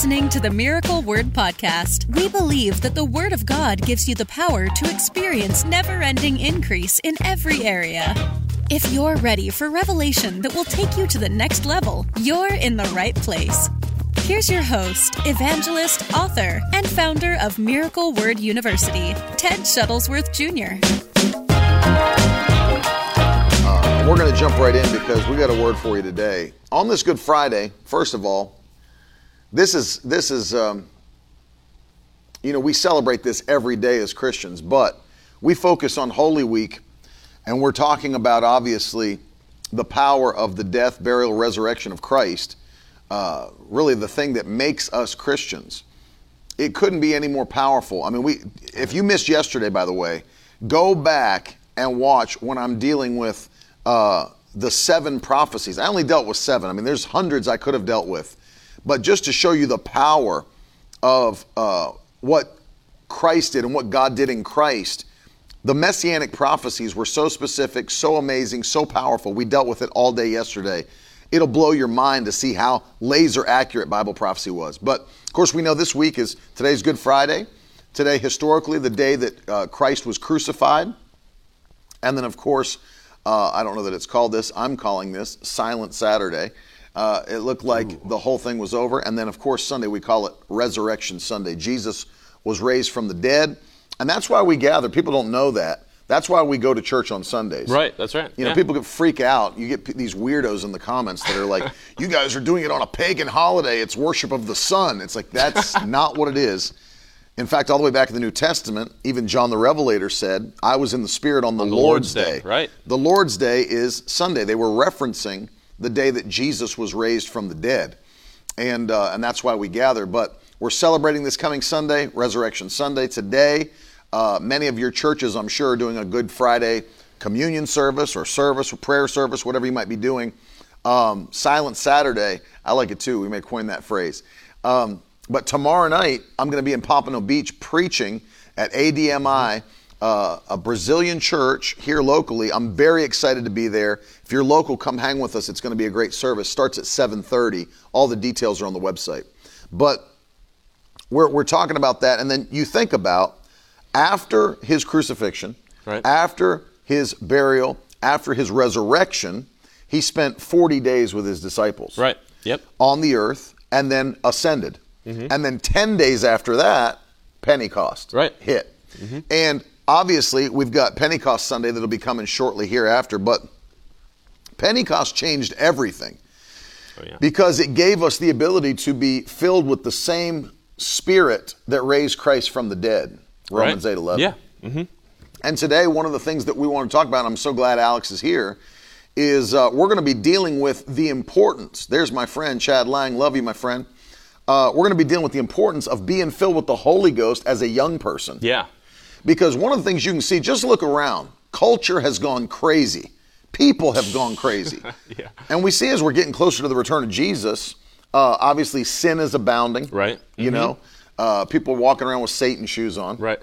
listening to the Miracle Word Podcast. We believe that the Word of God gives you the power to experience never ending increase in every area. If you're ready for revelation that will take you to the next level, you're in the right place. Here's your host, evangelist, author, and founder of Miracle Word University, Ted Shuttlesworth Jr. Uh, we're going to jump right in because we got a word for you today. On this Good Friday, first of all, this is this is um, you know we celebrate this every day as Christians, but we focus on Holy Week, and we're talking about obviously the power of the death, burial, resurrection of Christ. Uh, really, the thing that makes us Christians. It couldn't be any more powerful. I mean, we. If you missed yesterday, by the way, go back and watch when I'm dealing with uh, the seven prophecies. I only dealt with seven. I mean, there's hundreds I could have dealt with but just to show you the power of uh, what Christ did and what God did in Christ, the messianic prophecies were so specific, so amazing, so powerful. We dealt with it all day yesterday. It'll blow your mind to see how laser accurate Bible prophecy was. But of course, we know this week is today's Good Friday. Today, historically, the day that uh, Christ was crucified. And then, of course, uh, I don't know that it's called this, I'm calling this Silent Saturday. Uh, it looked like Ooh. the whole thing was over. And then, of course, Sunday, we call it Resurrection Sunday. Jesus was raised from the dead. And that's why we gather. People don't know that. That's why we go to church on Sundays. Right, that's right. You know, yeah. people get freak out. You get p- these weirdos in the comments that are like, "You guys are doing it on a pagan holiday. It's worship of the sun." It's like that's not what it is. In fact, all the way back in the New Testament, even John the Revelator said, "I was in the Spirit on the, on the Lord's, Lord's Day. Day." Right. The Lord's Day is Sunday. They were referencing the day that Jesus was raised from the dead. And, uh, and that's why we gather. But we're celebrating this coming Sunday, Resurrection Sunday. Today, uh, many of your churches, I'm sure, are doing a Good Friday communion service or service or prayer service, whatever you might be doing. Um, Silent Saturday, I like it too. We may coin that phrase. Um, but tomorrow night, I'm going to be in Pompano Beach preaching at ADMI uh, a Brazilian church here locally. I'm very excited to be there. If you're local, come hang with us. It's going to be a great service. Starts at 7:30. All the details are on the website. But we're, we're talking about that, and then you think about after his crucifixion, right. after his burial, after his resurrection, he spent 40 days with his disciples. Right. Yep. On the earth, and then ascended. Mm-hmm. And then 10 days after that, Pentecost right. hit. Mm-hmm. And obviously, we've got Pentecost Sunday that'll be coming shortly hereafter, but Pentecost changed everything oh, yeah. because it gave us the ability to be filled with the same spirit that raised Christ from the dead. Romans right. 8 11. Yeah. Mm-hmm. And today, one of the things that we want to talk about, I'm so glad Alex is here, is uh, we're going to be dealing with the importance. There's my friend, Chad Lang. Love you, my friend. Uh, we're going to be dealing with the importance of being filled with the Holy Ghost as a young person. Yeah. Because one of the things you can see, just look around, culture has gone crazy. People have gone crazy. yeah. And we see as we're getting closer to the return of Jesus, uh, obviously sin is abounding. Right. You mm-hmm. know, uh, people walking around with Satan shoes on. Right.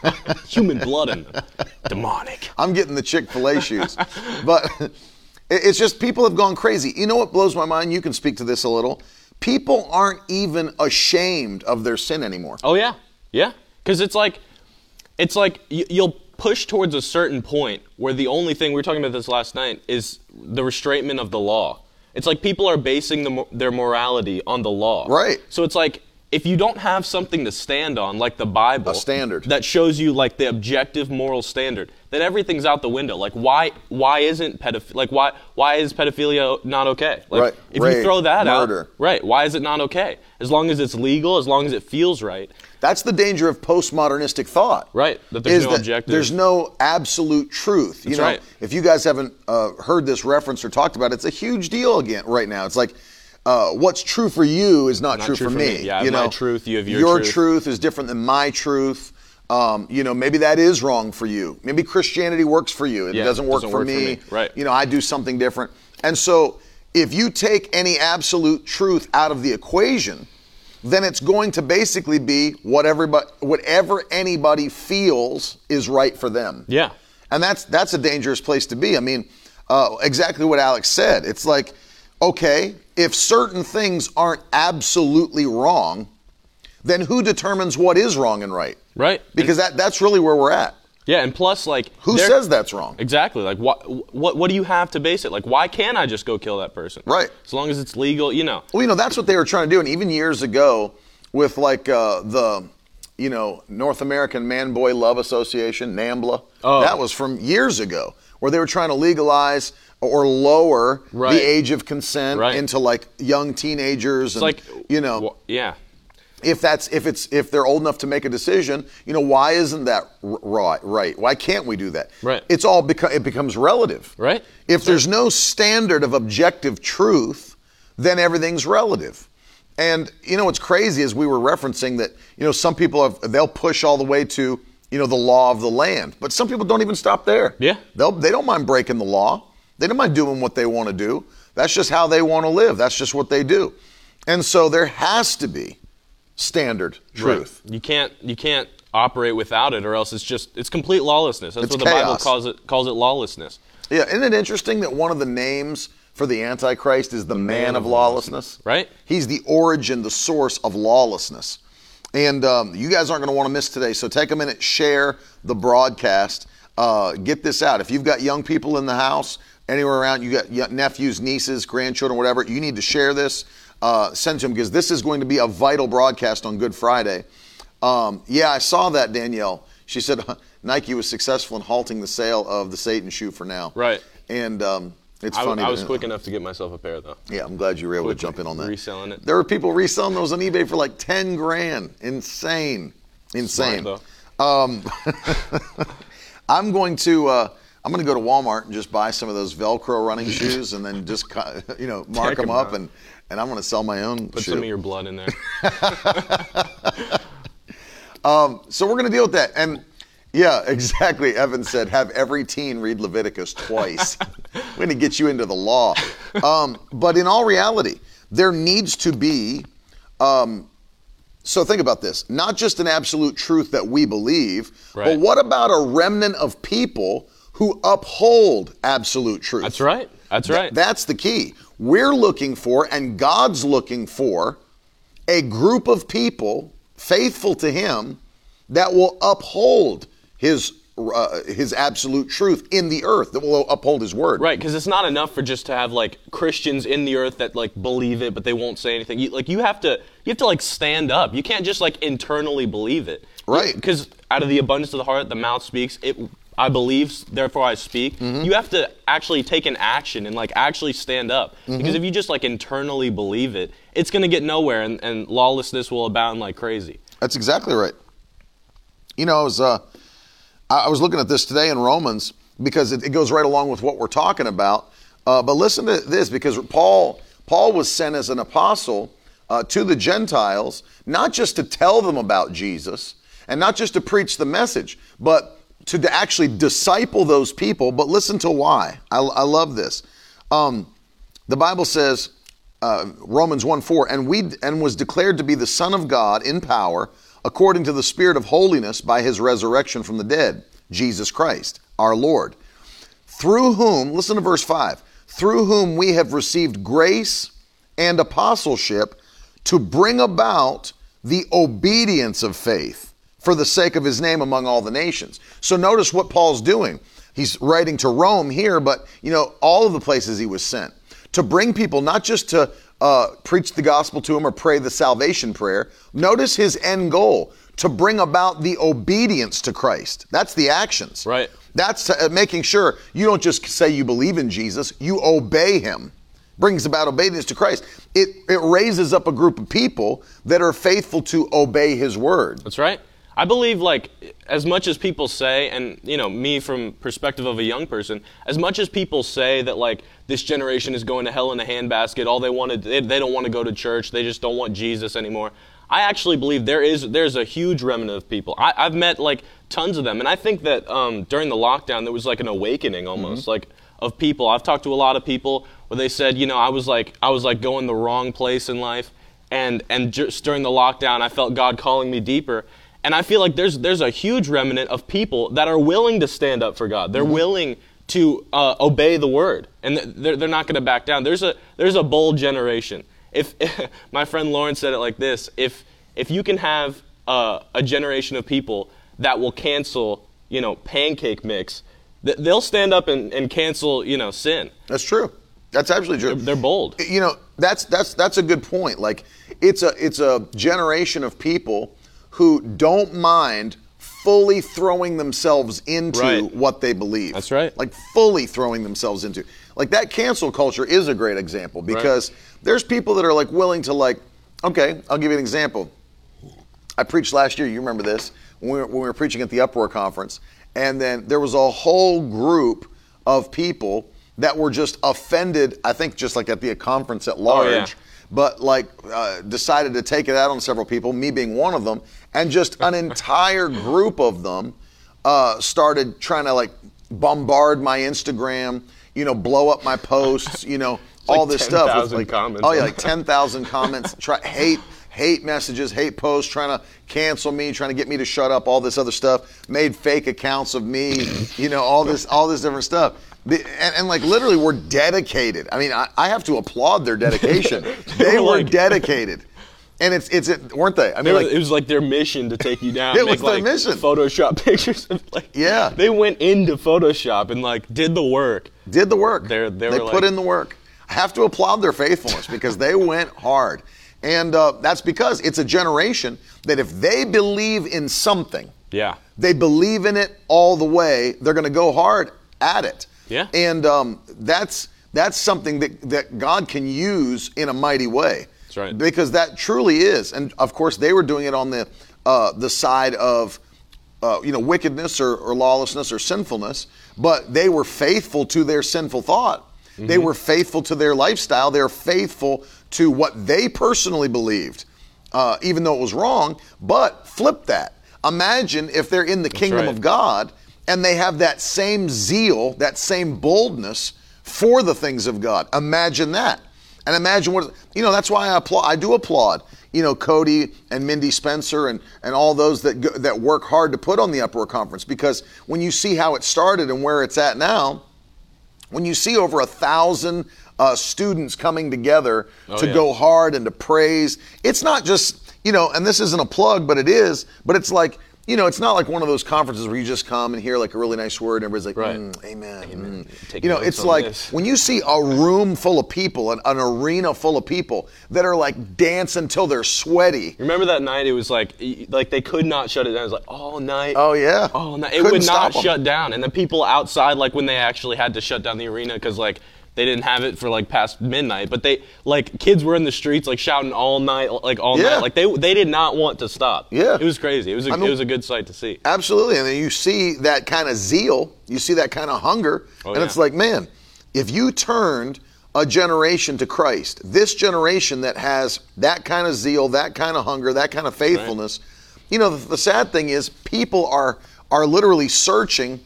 Human blood and demonic. I'm getting the Chick fil A shoes. But it's just people have gone crazy. You know what blows my mind? You can speak to this a little. People aren't even ashamed of their sin anymore. Oh, yeah. Yeah. Because it's like, it's like you'll push towards a certain point where the only thing we were talking about this last night is the restraintment of the law. It's like people are basing the, their morality on the law. Right. So it's like if you don't have something to stand on, like the Bible, a standard that shows you like the objective moral standard, then everything's out the window. Like why why isn't pedophilia like why why is pedophilia not okay? Like right. if Rape, you throw that murder. out, right? Why is it not okay? As long as it's legal, as long as it feels right. That's the danger of postmodernistic thought. Right. That there's no that objective. There's no absolute truth. You know, right. if you guys haven't uh, heard this reference or talked about it, it's a huge deal again right now. It's like uh, what's true for you is not, not true, true, for, me. me. Yeah, you know, my truth, you have your, truth. your truth. truth is different than my truth. Um, you know, maybe that is wrong for you. Maybe Christianity works for you. It yeah, doesn't, work, doesn't for, work me. for me. Right. You know, I do something different. And so, if you take any absolute truth out of the equation, then it's going to basically be what everybody, whatever anybody feels is right for them. Yeah. And that's that's a dangerous place to be. I mean, uh, exactly what Alex said. It's like, okay, if certain things aren't absolutely wrong, then who determines what is wrong and right? Right. Because that, that's really where we're at. Yeah, and plus, like, Who says that's wrong? Exactly. Like, what, what, what do you have to base it? Like, why can't I just go kill that person? Right. As long as it's legal, you know. Well, you know, that's what they were trying to do. And even years ago, with like uh, the, you know, North American Man Boy Love Association, NAMBLA, Oh. that was from years ago, where they were trying to legalize or lower Right. the age of consent Right. into like young teenagers. and, like, you know, wh- yeah. If that's if it's if they're old enough to make a decision, you know, why isn't that r- right? Right? Why can't we do that? Right. It's all beco- it becomes relative. Right. If there's no standard of objective truth, then everything's relative. And you know what's crazy is we were referencing that you know some people have they'll push all the way to you know the law of the land, but some people don't even stop there. Yeah. They'll they don't mind breaking the law. They don't mind doing what they want to do. That's just how they want to live. That's just what they do. And so there has to be standard truth. Right. You can't you can't operate without it, or else it's just it's complete lawlessness. That's It's what the Bible calls it calls it lawlessness. Yeah, isn't it interesting that one of the names for the Antichrist is the, man, of lawlessness? Right. He's the origin, the source of lawlessness. And um, you guys aren't going to want to miss today, so take a minute, share the broadcast, uh, get this out. If you've got young people in the house, anywhere around, you got nephews, nieces, grandchildren, whatever, you need to share this. Uh, send to them because this is going to be a vital broadcast on Good Friday. Um, yeah, I saw that, Danielle. She said Nike was successful in halting the sale of the Satan shoe for now. Right. And um, it's I, funny. I was quick enough to get myself a pair though. Yeah, I'm glad you were able to jump in on that. reselling it. There were people reselling those on eBay for like 10 grand. Insane. Insane. Smart, Um, I'm going to. Uh, I'm going to go to Walmart and just buy some of those Velcro running shoes, and then just you know mark Take them 'em up, out. and and I'm going to sell my own Put shoe. some of your blood in there. So we're going to deal with that. And yeah, exactly. Evan said, have every teen read Leviticus twice. we're going to get you into the law. Um, but in all reality, there needs to be. Um, so think about this not just an absolute truth that we believe, but what about a remnant of people who uphold absolute truth? That's right. That's right. That's the key. We're looking for, and God's looking for, a group of people faithful to Him that will uphold His uh, His absolute truth in the earth, that will uphold His word. Right, because it's not enough for just to have like Christians in the earth that like believe it, but they won't say anything. You, like you have to, you have to like stand up. You can't just like internally believe it. Right. Because out of the abundance of the heart, the mouth speaks. It, I believe, therefore I speak. Mm-hmm. You have to actually take an action and like actually stand up. Mm-hmm. Because if you just like internally believe it, it's gonna get nowhere, and, and lawlessness will abound like crazy. That's exactly right. You know, I was, uh, I I was looking at this today in Romans because it, it goes right along with what we're talking about. Uh, but listen to this because Paul Paul was sent as an apostle uh, to the Gentiles, not just to tell them about Jesus and not just to preach the message, but to, actually disciple those people. But listen to why. I, I love this. Um, the Bible says, uh, Romans 1 4, and, we, and was declared to be the Son of God in power, according to the Spirit of holiness by his resurrection from the dead, Jesus Christ, our Lord. Through whom, listen to verse 5, through whom we have received grace and apostleship to bring about the obedience of faith for the sake of his name among all the nations. So notice what Paul's doing. He's writing to Rome here, but you know, all of the places he was sent to bring people not just to uh, preach the gospel to them or pray the salvation prayer. Notice his end goal to bring about the obedience to Christ. That's the actions. Right. That's uh, making sure you don't just say you believe in Jesus, you obey him. Brings about obedience to Christ. It, it raises up a group of people that are faithful to obey his word. That's right. I believe like as much as people say, and you know me from perspective of a young person, as much as people say that like this generation is going to hell in a handbasket, all they want to they, they don't want to go to church, they just don't want Jesus anymore. I actually believe there is there's a huge remnant of people. I, I've met like tons of them, and I think that um, during the lockdown there was like an awakening almost like of people. I've talked to a lot of people where they said, you know, I was like I was like going the wrong place in life, and and just during the lockdown I felt God calling me deeper. And I feel like there's there's a huge remnant of people that are willing to stand up for God. They're willing to uh, obey the word, and they're, they're not going to back down. There's a there's a bold generation. If my friend Lauren said it like this, if if you can have uh, a generation of people that will cancel, you know, pancake mix, th- they'll stand up and, and cancel, you know, sin. That's true. That's absolutely true. They're bold. You know, that's that's that's a good point. Like it's a it's a generation of people who don't mind fully throwing themselves into Right. what they believe. That's right. Like fully throwing themselves into. Like that cancel culture is a great example because there's people that are like willing to like okay, I'll give you an example. I preached last year. You remember this when we were, when we were preaching at the Uproar conference, and then there was a whole group of people that were just offended. I think just like at the conference at large, Oh, yeah. But like uh, decided to take it out on several people. Me being one of them, and just an entire group of them uh, started trying to like bombard my Instagram. You know, blow up my posts. You know, all like this stuff. with, 10,000 comments Oh yeah, like ten thousand comments. Try hate hate messages, hate posts, trying to cancel me, trying to get me to shut up, all this other stuff. Made fake accounts of me, you know, all this, all this different stuff. The- And, and like literally, we're dedicated. I mean, I, I have to applaud their dedication. they were dedicated, and it's it's it, weren't they? I mean, like it was like their mission to take you down. It was their like, mission. Photoshop pictures of like. Yeah. They went into Photoshop and like did the work. did the work. They're- they they were put like- in the work. I have to applaud their faithfulness because they went hard. And uh, that's because it's a generation that if they believe in something, Yeah. they believe in it all the way, they're going to go hard at it. Yeah. And um, that's that's something that, that God can use in a mighty way. That's right. Because that truly is. And of course, they were doing it on the uh, the side of uh, you know wickedness or, or lawlessness or sinfulness, but they were faithful to their sinful thought. They were faithful to their lifestyle. They're faithful to what they personally believed, uh, even though it was wrong. But flip that. Imagine if they're in the kingdom right. of God and they have that same zeal, that same boldness for the things of God. Imagine that. And imagine what you know. That's why I applaud. I do applaud. You know, Cody and Mindy Spencer and and all those that go, that work hard to put on the Uproar Conference because when you see how it started and where it's at now, when you see over a thousand uh, students coming together to yeah. go hard and to praise, it's not just you know. And this isn't a plug, but it is. But it's like you know, it's not like one of those conferences where you just come and hear like a really nice word and everybody's like, Right. "Mm, amen. mm." You know, it's like this. when you see a room full of people, an, an arena full of people that are like dancing until they're sweaty. Remember that night? It was like, like they could not shut it down. It was like all night. Oh yeah. all night. It Couldn't would stop not shut down. And the people outside, like when they actually had to shut down the arena because like they didn't have it for like past midnight, but they like kids were in the streets like shouting all night, like all Yeah. night. Like they they did not want to stop. Yeah. it was crazy. It was a, I mean- it was a good sight to see. Absolutely. And then you see that kind of zeal, you see that kind of hunger, Oh, and yeah. it's like, man, if you turned a generation to Christ, this generation that has that kind of zeal, that kind of hunger, that kind of faithfulness, you know, the, the sad thing is people are are literally searching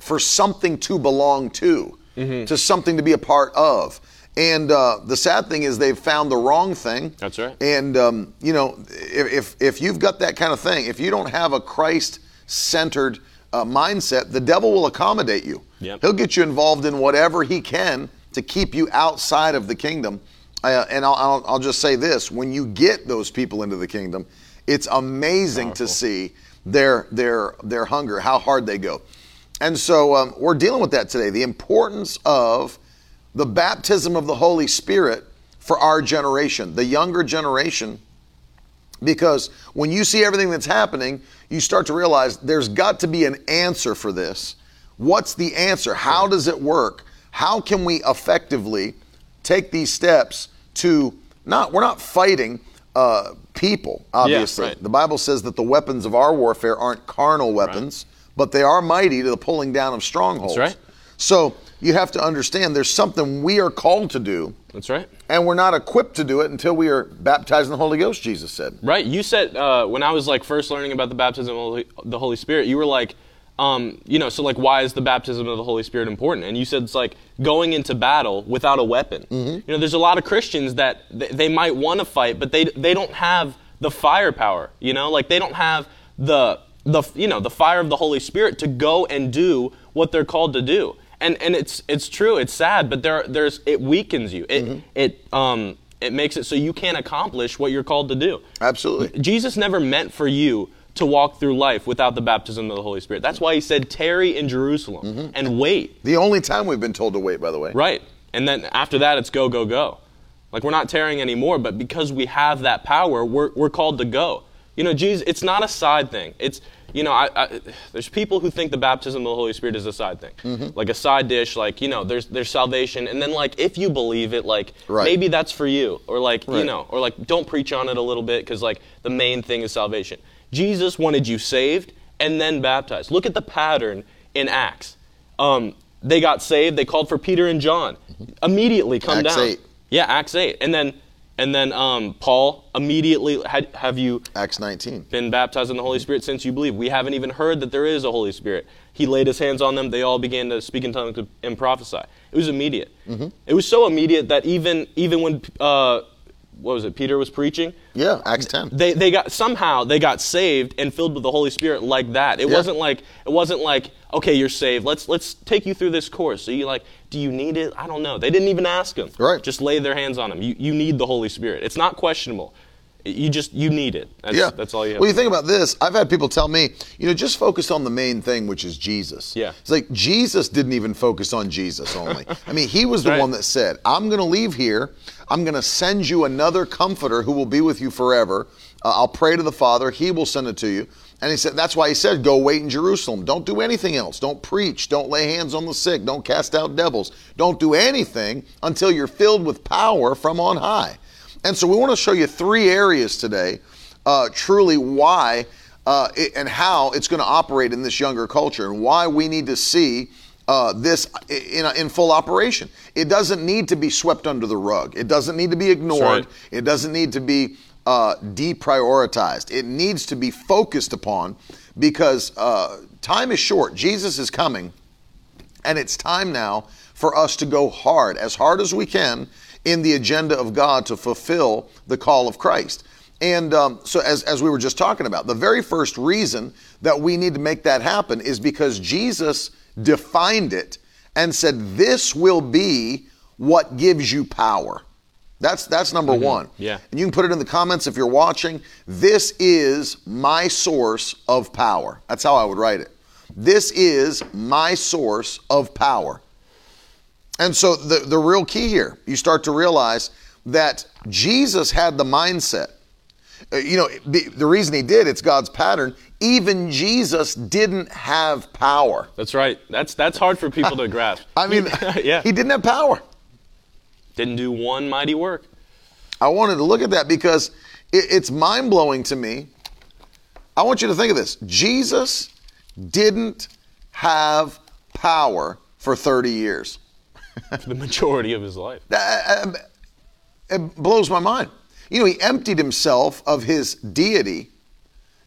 for something to belong to, Mm-hmm. to something to be a part of. And uh, the sad thing is they've found the wrong thing. That's right. And um, you know, if, if if you've got that kind of thing, if you don't have a Christ-centered uh, mindset, the devil will accommodate you. Yep. He'll get you involved in whatever he can to keep you outside of the kingdom. Uh, and I'll, I'll, I'll just say this: when you get those people into the kingdom, it's amazing to see their their their hunger, how hard they go. And so um, we're dealing with that today. The importance of the baptism of the Holy Spirit for our generation, the younger generation, because when you see everything that's happening, you start to realize there's got to be an answer for this. What's the answer? How does it work? How can we effectively take these steps to not, we're not fighting uh, people, obviously. right. The Bible says that the weapons of our warfare aren't carnal weapons, but they are mighty to the pulling down of strongholds. That's right. So you have to understand there's something we are called to do, That's right. and we're not equipped to do it until we are baptized in the Holy Ghost, Jesus said. Right. You said uh, when I was like first learning about the baptism of the Holy Spirit, you were like, um, you know, so like, why is the baptism of the Holy Spirit important? And you said it's like going into battle without a weapon. Mm-hmm. You know, there's a lot of Christians that th- they might want to fight, but they they don't have the firepower. You know, like they don't have the the you know the fire of the Holy Spirit to go and do what they're called to do. and and it's it's true. It's sad, but there there's it weakens you. It Mm-hmm. it um it makes it so you can't accomplish what you're called to do. Absolutely. Jesus never meant for you to walk through life without the baptism of the Holy Spirit. That's why he said, "Tarry in Jerusalem Mm-hmm. and wait." The only time we've been told to wait, by the way. Right. And then after that, it's go, go, go. Like we're not tearing anymore, but because we have that power, we're, we're called to go. You know, Jesus, it's not a side thing. It's, you know, I, I, there's people who think the baptism of the Holy Spirit is a side thing, Mm-hmm. like a side dish. Like, you know, there's there's salvation, and then like if you believe it, like Right. maybe that's for you, or like you know, or like don't preach on it a little bit because like the main thing is salvation. Jesus wanted you saved and then baptized. Look at the pattern in Acts. Um, they got saved. They called for Peter and John. Immediately come Acts down. 8. Yeah, Acts eight, and then and then um, Paul immediately had have you Acts 19. been baptized in the Holy Spirit since you believe. We haven't even heard that there is a Holy Spirit. He laid his hands on them. They all began to speak in tongues and prophesy. It was immediate. Mm-hmm. It was so immediate that even even when uh, what was it? Peter was preaching. Yeah, Acts 10. They they got somehow they got saved and filled with the Holy Spirit like that. It Yeah. wasn't like it wasn't like okay you're saved. Let's let's take you through this course. So you like do you need it? I don't know. They didn't even ask him. Right. Just lay their hands on him. You you need the Holy Spirit. It's not questionable. You just you need it. That's, yeah. that's all you have. Well, you think about this. I've had people tell me, you know, just focus on the main thing, which is Jesus. Yeah. It's like Jesus didn't even focus on Jesus only. I mean, he was the Right. one that said, I'm going to leave here. I'm going to send you another comforter who will be with you forever. Uh, I'll pray to the Father. He will send it to you. And he said, that's why he said, go wait in Jerusalem. Don't do anything else. Don't preach. Don't lay hands on the sick. Don't cast out devils. Don't do anything until you're filled with power from on high. And so we want to show you three areas today, uh, truly why uh, it, and how it's going to operate in this younger culture and why we need to see uh, this in, in full operation. It doesn't need to be swept under the rug. It doesn't need to be ignored. right. It doesn't need to be uh, deprioritized. It needs to be focused upon because uh, time is short. Jesus is coming. And it's time now for us to go hard, as hard as we can, in the agenda of God to fulfill the call of Christ. And um, so, as, as we were just talking about, the very first reason that we need to make that happen is because Jesus defined it and said, This will be what gives you power. That's, that's number one. Yeah. And you can put it in the comments if you're watching. This is my source of power. That's how I would write it. This is my source of power. And so the, the real key here, you start to realize that Jesus had the mindset. Uh, You know, the, the reason he did, it's God's pattern. Even Jesus didn't have power. That's right. That's that's hard for people to grasp. I mean, yeah. he didn't have power. Didn't do one mighty work. I wanted to look at that because it, it's mind blowing to me. I want you to think of this Jesus didn't have power for 30 years. For the majority of his life. Uh, It blows my mind. You know, he emptied himself of his deity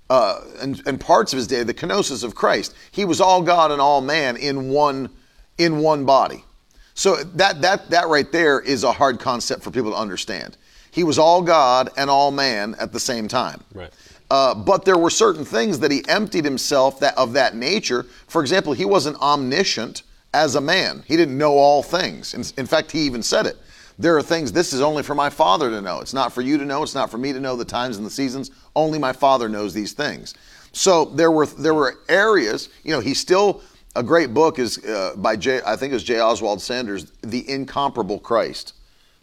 uh, and, and parts of his deity, the kenosis of Christ. He was all God and all man in one in one body. So that that that right there is a hard concept for people to understand. He was all God and all man at the same time. Right. Uh, but there were certain things that he emptied himself that of that nature. For example, he wasn't omniscient as a man. He didn't know all things. In, in fact, he even said it. There are things this is only for my Father to know. It's not for you to know. It's not for me to know the times and the seasons. Only my Father knows these things. So there were there were areas. You know, he still a great book is uh, by J. I think it was J. Oswald Sanders, The Incomparable Christ.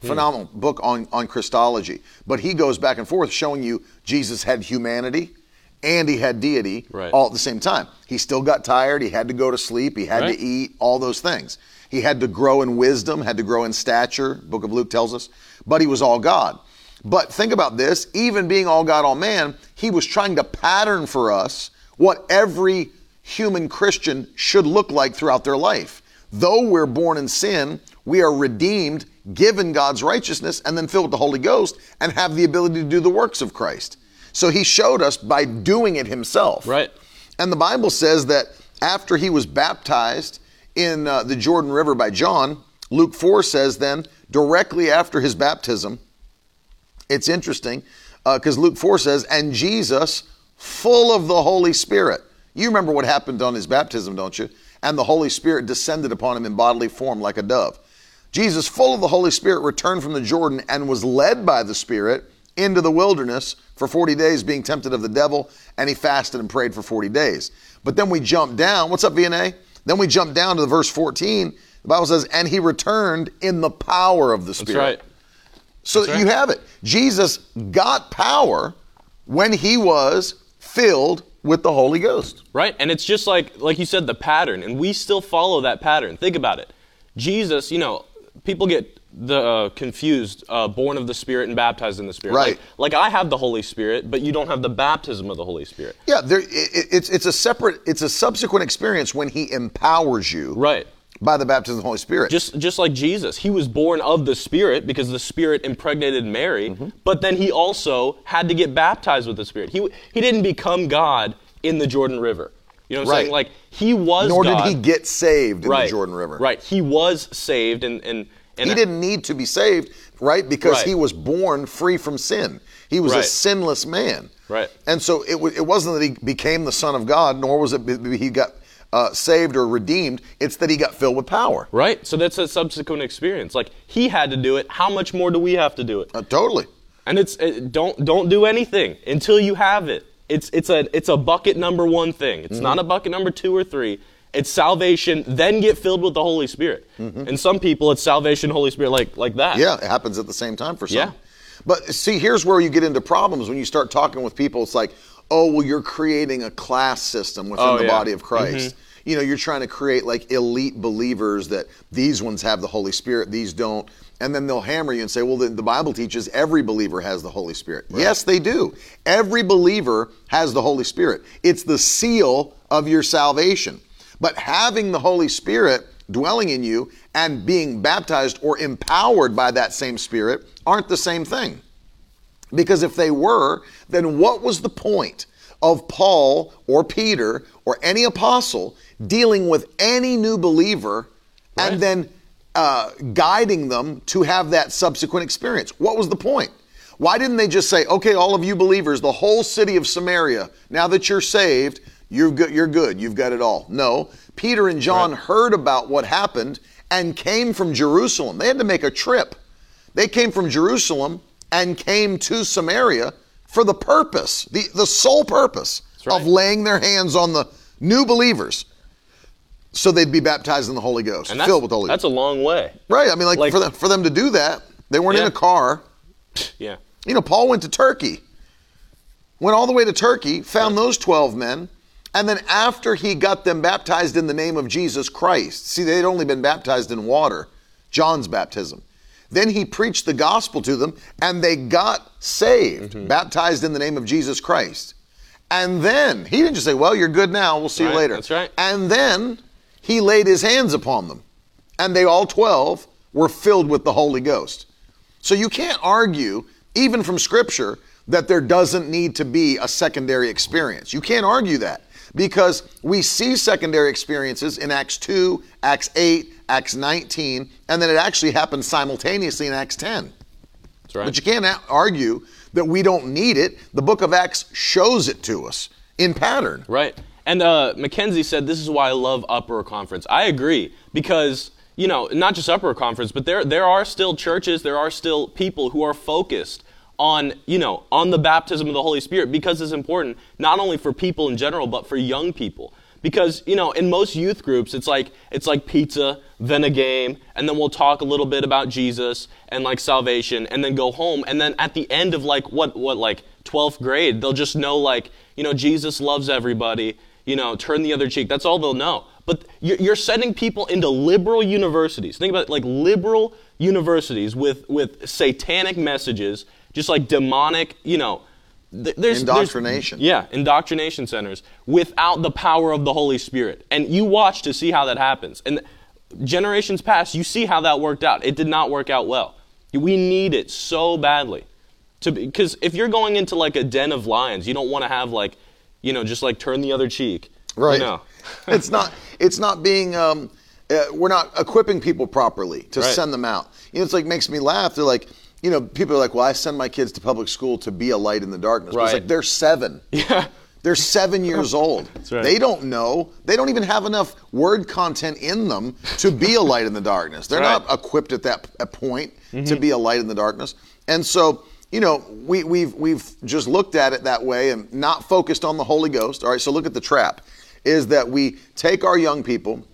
Phenomenal book on, on Christology. But he goes back and forth showing you Jesus had humanity and he had deity Right. all at the same time. He still got tired. He had to go to sleep. He had Right. to eat, all those things. He had to grow in wisdom, had to grow in stature, book of Luke tells us. But he was all God. But think about this even being all God, all man, he was trying to pattern for us what every human Christian should look like throughout their life. Though we're born in sin, we are redeemed, given God's righteousness, and then filled with the Holy Ghost and have the ability to do the works of Christ. So he showed us by doing it himself. Right. And the Bible says that after he was baptized in uh, the Jordan River by John, Luke 4 says then, directly after his baptism, it's interesting because Luke 4 says, and Jesus, full of the Holy Spirit. You remember what happened on his baptism, don't you? and the Holy Spirit descended upon him in bodily form like a dove. Jesus, full of the Holy Spirit, returned from the Jordan and was led by the Spirit into the wilderness for 40 days, being tempted of the devil, and he fasted and prayed for 40 days. But then we jump down. What's up, VNA? Then we jump down to the verse 14. The Bible says, and he returned in the power of the Spirit. That's right. So That's right. you have it. Jesus got power when he was filled with the Holy Ghost. Right? And it's just like like you said the pattern and we still follow that pattern. Think about it. Jesus, you know, people get the uh, confused uh, born of the spirit and baptized in the spirit. Right. Like, like I have the Holy Spirit, but you don't have the baptism of the Holy Spirit. Yeah, there, it, it's it's a separate, it's a subsequent experience when he empowers you Right. by the baptism of the Holy Spirit. Just just like Jesus, he was born of the Spirit because the Spirit impregnated Mary, Mm-hmm. but then he also had to get baptized with the Spirit. He he didn't become God in the Jordan River. You know what I'm Right. saying? Like he was Nor God. did he get saved in right. the Jordan River. Right. He was saved and and, and He didn't need to be saved, right? Because Right. he was born free from sin. He was a sinless man. Right. And so it, it wasn't that he became the Son of God, nor was it he got uh, saved or redeemed. It's that he got filled with power. Right. So that's a subsequent experience. Like he had to do it. How much more do we have to do it? Uh, totally. And it's it, don't don't do anything until you have it. It's it's a it's a bucket number one thing. It's not a bucket number two or three. It's salvation, then get filled with the Holy Spirit. Mm-hmm. And some people, it's salvation, Holy Spirit, like like that. Yeah, it happens at the same time for some. Yeah. But see, here's where you get into problems when you start talking with people. It's like, oh, well, you're creating a class system within Oh, the yeah. body of mm-hmm. Christ. You know, you're trying to create like elite believers that these ones have the Holy Spirit, these don't. And then they'll hammer you and say, well, the, the Bible teaches every believer has the Holy Spirit. Yes, they do. Every believer has the Holy Spirit. It's the seal of your salvation. But having the Holy Spirit dwelling in you and being baptized or empowered by that same Spirit aren't the same thing. Because if they were, then what was the point of Paul or Peter or any apostle dealing with any new believer Right. and then uh, guiding them to have that subsequent experience? What was the point? Why didn't they just say, okay, all of you believers, the whole city of Samaria, now that you're saved, you're good, you're good, you've got it all? No. Peter and John heard about what happened and came from Jerusalem. They had to make a trip. They came from Jerusalem and came to Samaria for the purpose, the, the sole purpose right. of laying their hands on the new believers so they'd be baptized in the Holy Ghost, And filled with the Holy Ghost. that's a long way. right. I mean, like, like- for, them, for them to do that, they weren't in a car. Yeah. You know, Paul went to Turkey, went all the way to Turkey, found those 12 men, and then after he got them baptized in the name of Jesus Christ, see, they'd only been baptized in water, John's baptism. Then he preached the gospel to them, and they got saved, mm-hmm. baptized in the name of Jesus Christ. And then he didn't just say, Well, you're good now, we'll see you later. that's right. And then he laid his hands upon them, and they all 12 were filled with the Holy Ghost. So you can't argue, even from Scripture, that there doesn't need to be a secondary experience. You can't argue that because we see secondary experiences in Acts 2, Acts 8, Acts 19, and then it actually happens simultaneously in Acts 10. That's right. But you can't argue that we don't need it. The book of Acts shows it to us in pattern. Right. And uh, Mackenzie said, This is why I love Uproar Conference. I agree because, you know, not just Uproar Conference, but there, there are still churches, there are still people who are focused on, you know, on the baptism of the Holy Spirit because it's important not only for people in general, but for young people. Because, you know, in most youth groups, it's like it's like pizza, then a game, and then we'll talk a little bit about Jesus and like salvation, and then go home. And then at the end of like what what like 12th grade, they'll just know like, you know, Jesus loves everybody, you know, turn the other cheek. That's all they'll know. But you're, sending people into liberal universities. Think about it, like liberal universities with with satanic messages, just like demonic, you know, th- there's there's- Indoctrination. yeah, indoctrination centers without the power of the Holy Spirit. And you watch to see how that happens. And generations past, you see how that worked out. It did not work out well. We need it so badly. To because if you're going into like a den of lions, you don't want to have like, you know, just like turn the other cheek. Right. You know. it's not. It's not being. Um, uh, we're not equipping people properly to Right. send them out. You know, it's like makes me laugh. They're like, you know, people are like, well, I send my kids to public school to be a light in the darkness. But it's Right. like they're seven. Yeah. They're seven years old. right. They don't know. They don't even have enough word content in them to be a light in the darkness. They're Right. not equipped at that point to mm-hmm. be a light in the darkness. And so, you know, we, we've we've just looked at it that way and not focused on the Holy Ghost. All right, so look at the trap. Is that we take our young people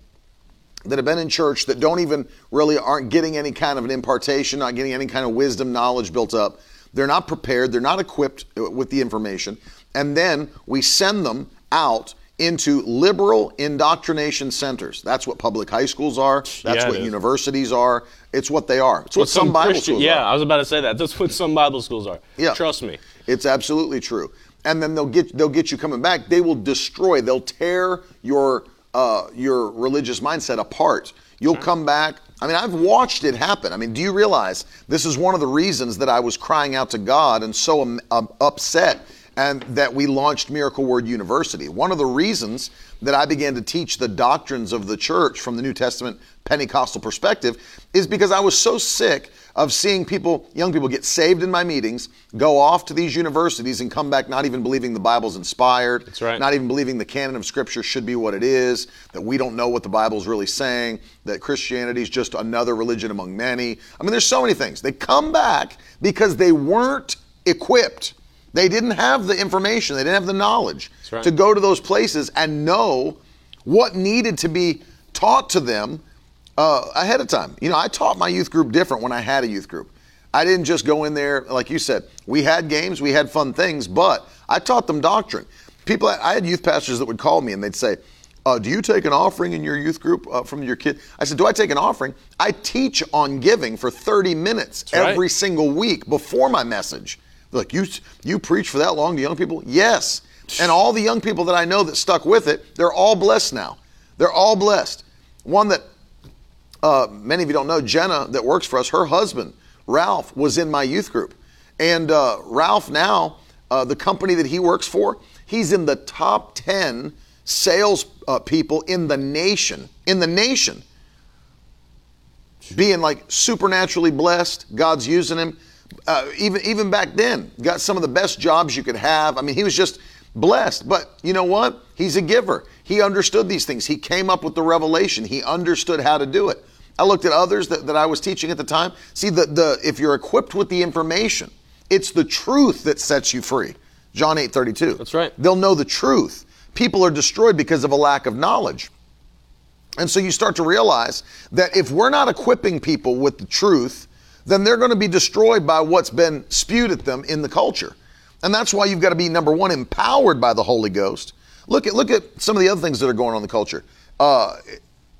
that have been in church that don't even really aren't getting any kind of an impartation, not getting any kind of wisdom, knowledge built up. They're not prepared, they're not equipped uh, with the information. And then we send them out into liberal indoctrination centers. That's what public high schools are. That's Yeah, what is. universities are. It's what they are. It's what But some, Bible Christian- schools yeah, are. I was about to say that. That's what some Bible schools are. Yeah. Trust me. It's absolutely true. And then they'll get they'll get you coming back. They will destroy. They'll tear your uh, your religious mindset apart. You'll come back. I mean, I've watched it happen. I mean, do you realize this is one of the reasons that I was crying out to God and so um, um, upset, and that we launched Miracle Word University. One of the reasons that I began to teach the doctrines of the church from the New Testament Pentecostal perspective is because I was so sick of seeing people, young people, get saved in my meetings, go off to these universities, and come back not even believing the Bible's inspired, That's right. not even believing the canon of Scripture should be what it is, that we don't know what the Bible's really saying, that Christianity is just another religion among many. I mean, there's so many things. They come back because they weren't equipped. They didn't have the information, they didn't have the knowledge right. to go to those places and know what needed to be taught to them uh, ahead of time. You know, I taught my youth group different when I had a youth group. I didn't just go in there, like you said, we had games, we had fun things, but I taught them doctrine. People, I had youth pastors that would call me and they'd say, uh, do you take an offering in your youth group uh, from your kid? I said, Do I take an offering? I teach on giving for 30 minutes right. every single week before my message. They're you, you preach for that long to young people? Yes. And all the young people that I know that stuck with it, they're all blessed now. They're all blessed. One that uh, many of you don't know, Jenna, that works for us, her husband, Ralph, was in my youth group. And uh, Ralph now, uh, the company that he works for, he's in the top 10 sales uh, people in the nation. In the nation. Being like supernaturally blessed, God's using him. Uh, even even back then, got some of the best jobs you could have. I mean, he was just blessed. But you know what? He's a giver. He understood these things. He came up with the revelation. He understood how to do it. I looked at others that, that I was teaching at the time. See, the, the if you're equipped with the information, it's the truth that sets you free. John 8 32. That's right. They'll know the truth. People are destroyed because of a lack of knowledge. And so you start to realize that if we're not equipping people with the truth, then they're going to be destroyed by what's been spewed at them in the culture. And that's why you've got to be number one, empowered by the Holy Ghost. Look at look at some of the other things that are going on in the culture. Uh,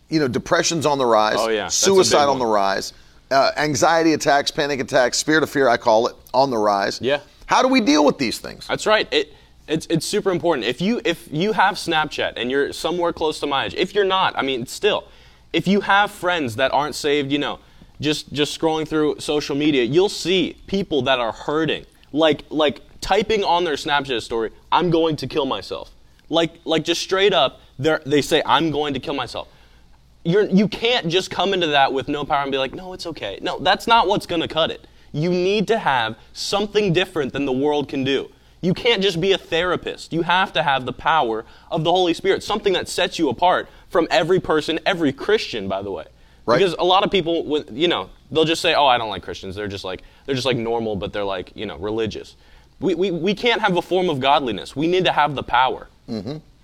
you know, depression's on the rise. Oh, yeah. That's a big suicide on the rise. Uh, anxiety attacks, panic attacks, spirit of fear, I call it, on the rise. Yeah. How do we deal with these things? That's right. It it's it's super important. If you if you have Snapchat and you're somewhere close to my age, if you're not, I mean, still, if you have friends that aren't saved, you know, just just scrolling through social media, you'll see people that are hurting, like like typing on their Snapchat story, "I'm going to kill myself," like like just straight up, they say, "I'm going to kill myself." You're, you can't just come into that with no power and be like, no, it's okay. No, that's not what's going to cut it. You need to have something different than the world can do. You can't just be a therapist. You have to have the power of the Holy Spirit, something that sets you apart from every person, every Christian, by the way. Right. Because a lot of people, with, you know, they'll just say, "Oh, I don't like Christians." They're just like they're just like normal, but they're like you know religious. We, we, we can't have a form of godliness. We need to have the power.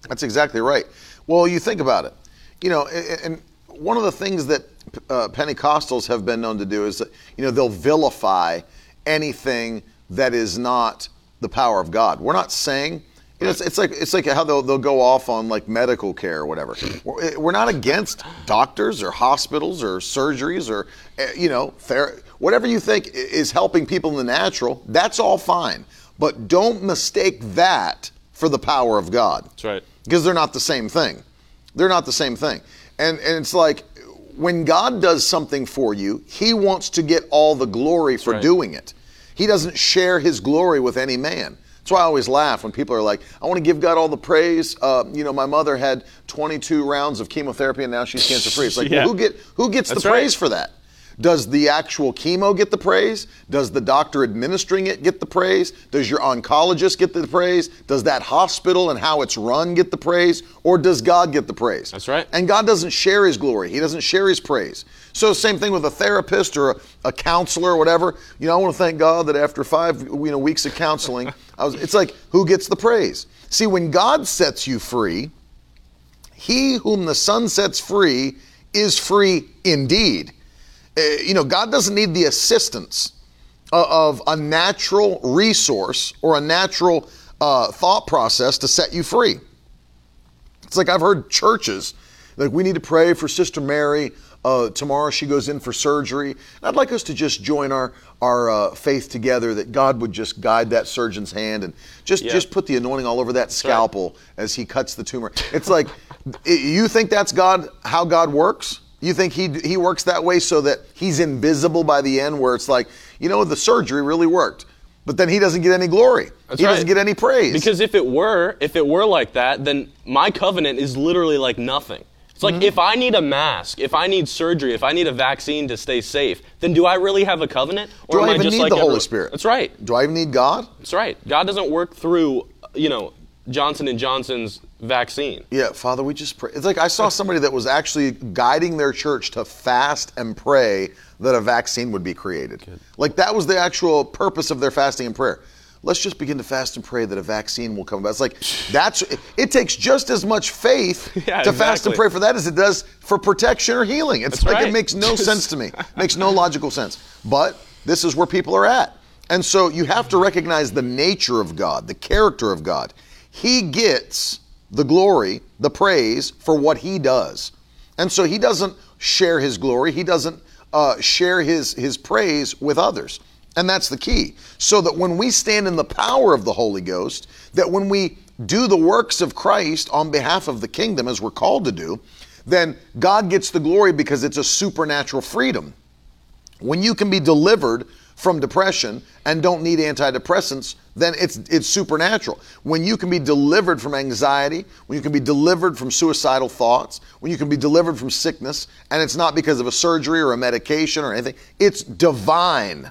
That's exactly right. Well, you think about it. You know, and one of the things that uh, Pentecostals have been known to do is that, you know, they'll vilify anything that is not the power of God. We're not saying, you know, it's, it's like it's like how they'll, they'll go off on like medical care or whatever. We're, we're not against doctors or hospitals or surgeries or, uh, you know, ther- whatever you think is helping people in the natural, that's all fine. But don't mistake that for the power of God That's right. because they're not the same thing. They're not the same thing. And and it's like when God does something for you, he wants to get all the glory for right. doing it. He doesn't share his glory with any man. That's why I always laugh when people are like, I want to give God all the praise. Uh, you know, my mother had 22 rounds of chemotherapy and now she's cancer free. It's like, Yeah. well, who get who gets That's the right. praise for that? Does the actual chemo get the praise? Does the doctor administering it get the praise? Does your oncologist get the praise? Does that hospital and how it's run get the praise? Or does God get the praise? That's right. And God doesn't share his glory, he doesn't share his praise. So, same thing with a therapist or a, a counselor or whatever. You know, I want to thank God that after five you know, weeks of counseling, I was, it's like, who gets the praise? See, when God sets you free, he whom the Son sets free is free indeed. Uh, you know, God doesn't need the assistance of, of a natural resource or a natural uh, thought process to set you free. It's like I've heard churches like we need to pray for Sister Mary. Uh, tomorrow she goes in for surgery. And I'd like us to just join our our uh, faith together that God would just guide that surgeon's hand and just Yeah. just put the anointing all over that scalpel as he cuts the tumor. It's like you think that's God how God works? You think he he works that way so that he's invisible by the end where it's like, you know, the surgery really worked. But then he doesn't get any glory. That's he right. doesn't get any praise. Because if it were, if it were like that, then my covenant is literally like nothing. It's Mm-hmm. like if I need a mask, if I need surgery, if I need a vaccine to stay safe, then do I really have a covenant? Or do I even just need like the Holy everyone- Spirit? That's right. do I even need God? That's right. God doesn't work through, you know, Johnson and Johnson's vaccine. Yeah, Father, we just pray. It's like I saw somebody that was actually guiding their church to fast and pray that a vaccine would be created. Like that was the actual purpose of their fasting and prayer. Let's just begin to fast and pray that a vaccine will come about. It's like that's it takes just as much faith Yeah, to fast and pray for that as it does for protection or healing. It's That's like it makes no sense to me. makes no logical sense. But this is where people are at. And so you have to recognize the nature of God, the character of God. He gets the glory, the praise for what he does. And so he doesn't share his glory, he doesn't uh, share his, his praise with others. And that's the key. So that when we stand in the power of the Holy Ghost, that when we do the works of Christ on behalf of the kingdom as we're called to do, then God gets the glory because it's a supernatural freedom. When you can be delivered from depression and don't need antidepressants, then it's it's supernatural. When you can be delivered from anxiety, when you can be delivered from suicidal thoughts, when you can be delivered from sickness, and it's not because of a surgery or a medication or anything, it's divine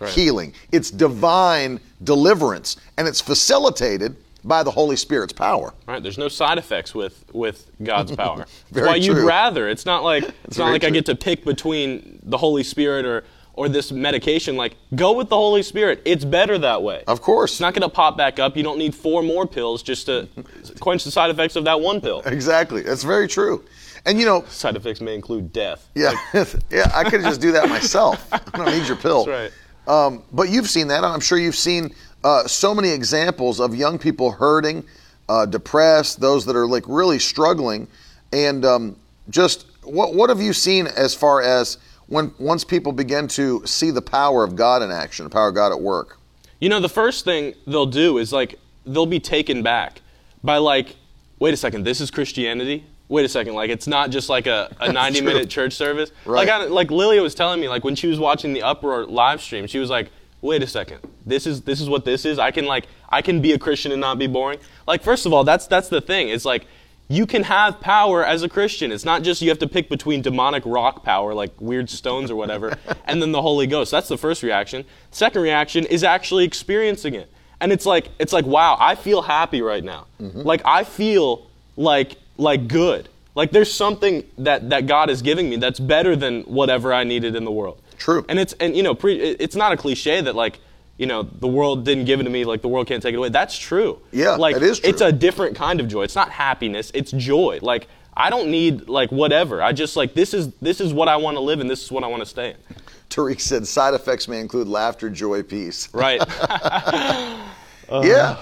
right. healing. It's divine deliverance, and it's facilitated by the Holy Spirit's power. Right? There's no side effects with with God's power. That's why you'd rather. It's not like it's not very like I get to pick between the Holy Spirit or or this medication. Like go with the Holy Spirit. It's better that way. Of course. It's not going to pop back up. You don't need four more pills just to quench the side effects of that one pill. Exactly. That's very true. And you know, Side effects may include death. Yeah, yeah. I could just do that myself. I don't need your pill. That's Um, but you've seen that. I'm sure you've seen uh, so many examples of young people hurting, uh, depressed, those that are like really struggling, and um, just what what have you seen as far as when once people begin to see the power of God in action, the power of God at work? You know, the first thing they'll do is like they'll be taken back by like, wait a second, this is Christianity. Wait a second, like it's not just like a, a 90 minute church service. Right. Like I, like Lilia was telling me, like when she was watching the Uproar live stream, she was like, wait a second, this is this is what this is. I can like I can be a Christian and not be boring. Like first of all, that's that's the thing. It's like you can have power as a Christian. It's not just you have to pick between demonic rock power, like weird stones or whatever, and then the Holy Ghost. That's the first reaction. Second reaction is actually experiencing it. And it's like it's like wow, I feel happy right now. Mm-hmm. Like I feel like like good. Like there's something that that God is giving me that's better than whatever I needed in the world. True. And it's and you know pre, it's not a cliche that like you know the world didn't give it to me like the world can't take it away. That's true. Yeah, like that is true. it's a different kind of joy. It's not happiness. It's joy. Like I don't need like whatever. I just like this is this is what I want to live and this is what I want to stay in. Tariq said side effects may include laughter, joy, peace. Right. Uh-huh. yeah.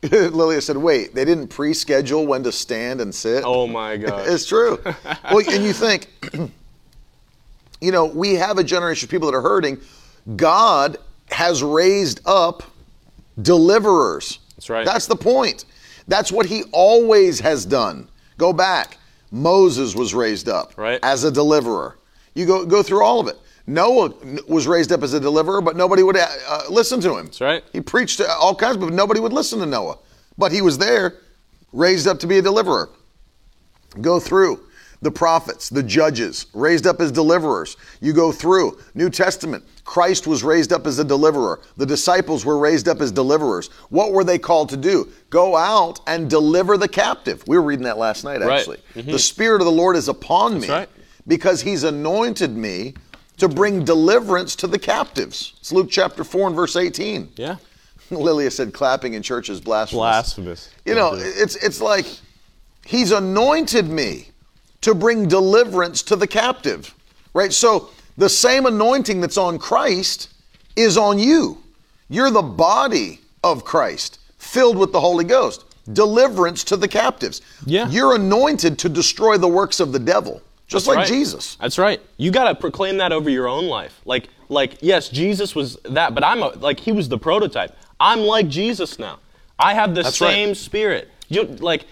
Lilia said, wait, they didn't pre schedule when to stand and sit? oh my god. It's true. well, and you think, you know, we have a generation of people that are hurting. God has raised up deliverers. That's right. That's the point. That's what he always has done. Go back. Moses was raised up Right. as a deliverer. You go go through all of it. Noah was raised up as a deliverer, but nobody would uh, uh, listen to him. That's right. He preached to all kinds, but nobody would listen to Noah. But he was there, raised up to be a deliverer go through. the prophets, the judges, raised up as deliverers. You go through New Testament, Christ was raised up as a deliverer. The disciples were raised up as deliverers. What were they called to do? Go out and deliver the captive. We were reading that last night, actually. Right. actually. Mm-hmm. The Spirit of the Lord is upon me right. because He's anointed me to bring deliverance to the captives. It's Luke chapter 4 and verse 18. Yeah. Lilia said clapping in church is blasphemous. Blasphemous. You know, mm-hmm. it's it's like he's anointed me to bring deliverance to the captive. Right? So the same anointing that's on Christ is on you. You're the body of Christ, filled with the Holy Ghost. Deliverance to the captives. Yeah. You're anointed to destroy the works of the devil, just like right. Jesus. That's right. You got to proclaim that over your own life. Like, like yes, Jesus was that, but I'm a, like he was the prototype. I'm like Jesus now. I have the That's right. same spirit. You like,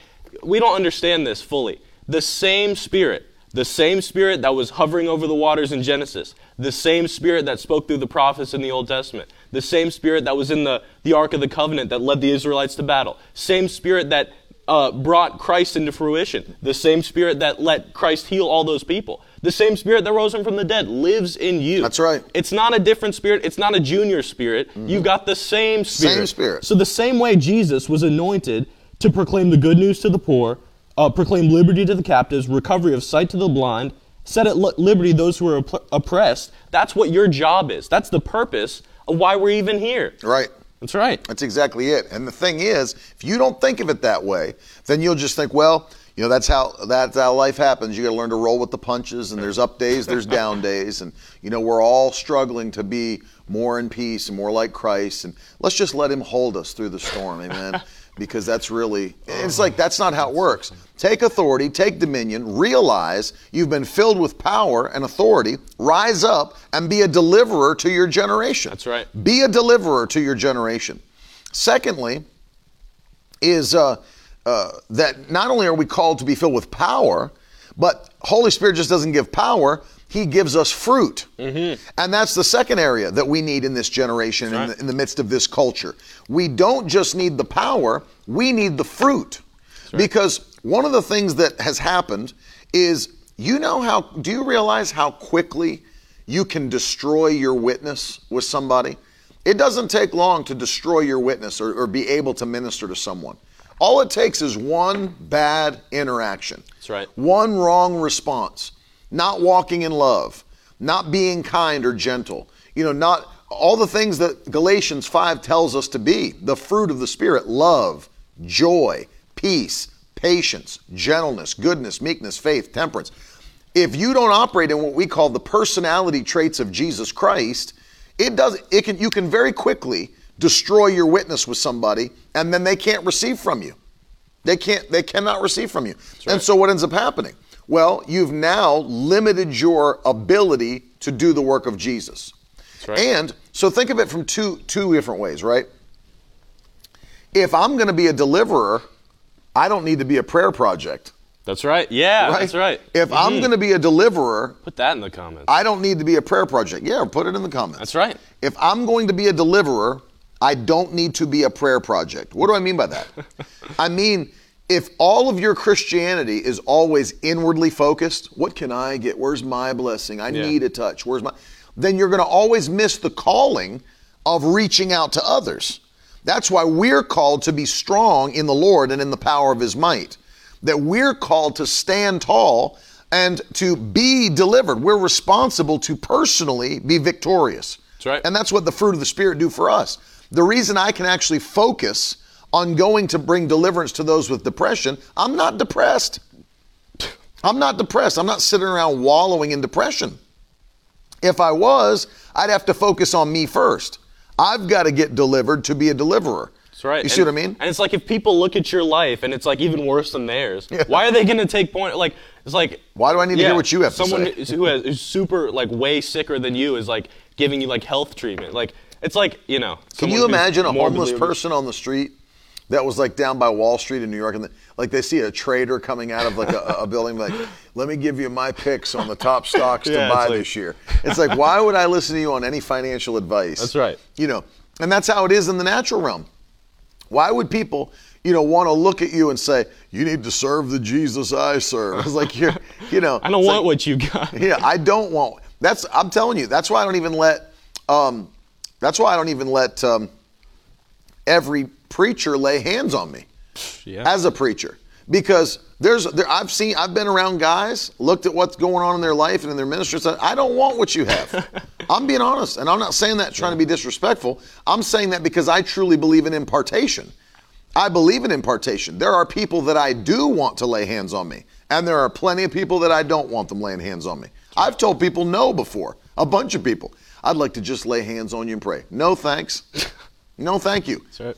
we don't understand this fully. The same spirit, the same spirit that was hovering over the waters in Genesis, the same spirit that spoke through the prophets in the Old Testament, the same spirit that was in the the Ark of the Covenant that led the Israelites to battle, same spirit that uh, brought Christ into fruition. The same spirit that let Christ heal all those people. The same spirit that rose him from the dead lives in you. That's right. Mm-hmm. It's not a different spirit. It's not a junior spirit. You've got the same spirit. Same spirit. So the same way Jesus was anointed to proclaim the good news to the poor, uh, proclaim liberty to the captives, recovery of sight to the blind, set at liberty those who are opp- oppressed. That's what your job is. That's the purpose of why we're even here. Right. That's right. That's exactly it. And the thing is, if you don't think of it that way, then you'll just think, well, you know, that's how that's how life happens. You got to learn to roll with the punches, and there's up days, there's down days, and you know, we're all struggling to be more in peace and more like Christ. And let's just let Him hold us through the storm, Amen. Because that's really, it's like that's not how it works. Take authority, take dominion, realize you've been filled with power and authority, rise up and be a deliverer to your generation. That's right. Be a deliverer to your generation. Secondly, is uh, uh, that not only are we called to be filled with power, but Holy Spirit just doesn't give power; He gives us fruit, mm-hmm. and that's the second area that we need in this generation, in, the, in the midst of this culture. We don't just need the power; we need the fruit, because one of the things that has happened is, you know how? Do you realize how quickly you can destroy your witness with somebody? It doesn't take long to destroy your witness or, or be able to minister to someone. All it takes is one bad interaction. That's right. One wrong response. Not walking in love, not being kind or gentle. You know, not all the things that Galatians 5 tells us to be. The fruit of the Spirit love, joy, peace, patience, gentleness, goodness, meekness, faith, temperance. If you don't operate in what we call the personality traits of Jesus Christ, it does it can you can very quickly destroy your witness with somebody and then they can't receive from you. They can't they cannot receive from you. And so what ends up happening? Well, you've now limited your ability to do the work of Jesus. right. And so think of it from two two different ways, right? If I'm going to be a deliverer, I don't need to be a prayer project. That's right. Yeah, Right? that's right. If I'm Mhm. going to be a deliverer, put that in the comments. I don't need to be a prayer project. Yeah, put it in the comments. That's right. If I'm going to be a deliverer, I don't need to be a prayer project. What do I mean by that? I mean, if all of your Christianity is always inwardly focused, what can I get? Where's my blessing? I Yeah. need a touch. Where's my then you're going to always miss the calling of reaching out to others. That's why we're called to be strong in the Lord and in the power of his might. That we're called to stand tall and to be delivered. We're responsible to personally be victorious. That's right. And that's what the fruit of the Spirit do for us. The reason I can actually focus on going to bring deliverance to those with depression, I'm not depressed. I'm not depressed. I'm not sitting around wallowing in depression. If I was, I'd have to focus on me first. I've got to get delivered to be a deliverer. That's right. You see And- what I mean? And it's like if people look at your life and it's like even worse than theirs, Yeah. why are they going to take point? Like it's like Why do I need to hear what you have to someone say? who's- who has, who's super like way sicker than you is like giving you like health treatment. Like it's like you know. Can you imagine a homeless person on the street that was like down by Wall Street in New York, and the, like they see a trader coming out of like a, a building, like, "Let me give you my picks on the top stocks Yeah, to buy like- this year." It's like, why would I listen to you on any financial advice? That's right. You know, and that's how it is in the natural realm. Why would people, you know, want to look at you and say, you need to serve the Jesus I serve? It's like you're, you know. I don't want like- what you got. yeah, I don't want. That's I'm telling you. That's why I don't even let. Um, that's why I don't even let um, every preacher lay hands on me Yeah. as a preacher because there's there, I've seen I've been around guys looked at what's going on in their life and in their ministry said I don't want what you have. I'm being honest and I'm not saying that trying to be disrespectful. I'm saying that because I truly believe in impartation. I believe in impartation. There are people that I do want to lay hands on me and there are plenty of people that I don't want them laying hands on me. I've told people no before. A bunch of people. I'd like to just lay hands on you and pray. No thanks. No thank you. That's right.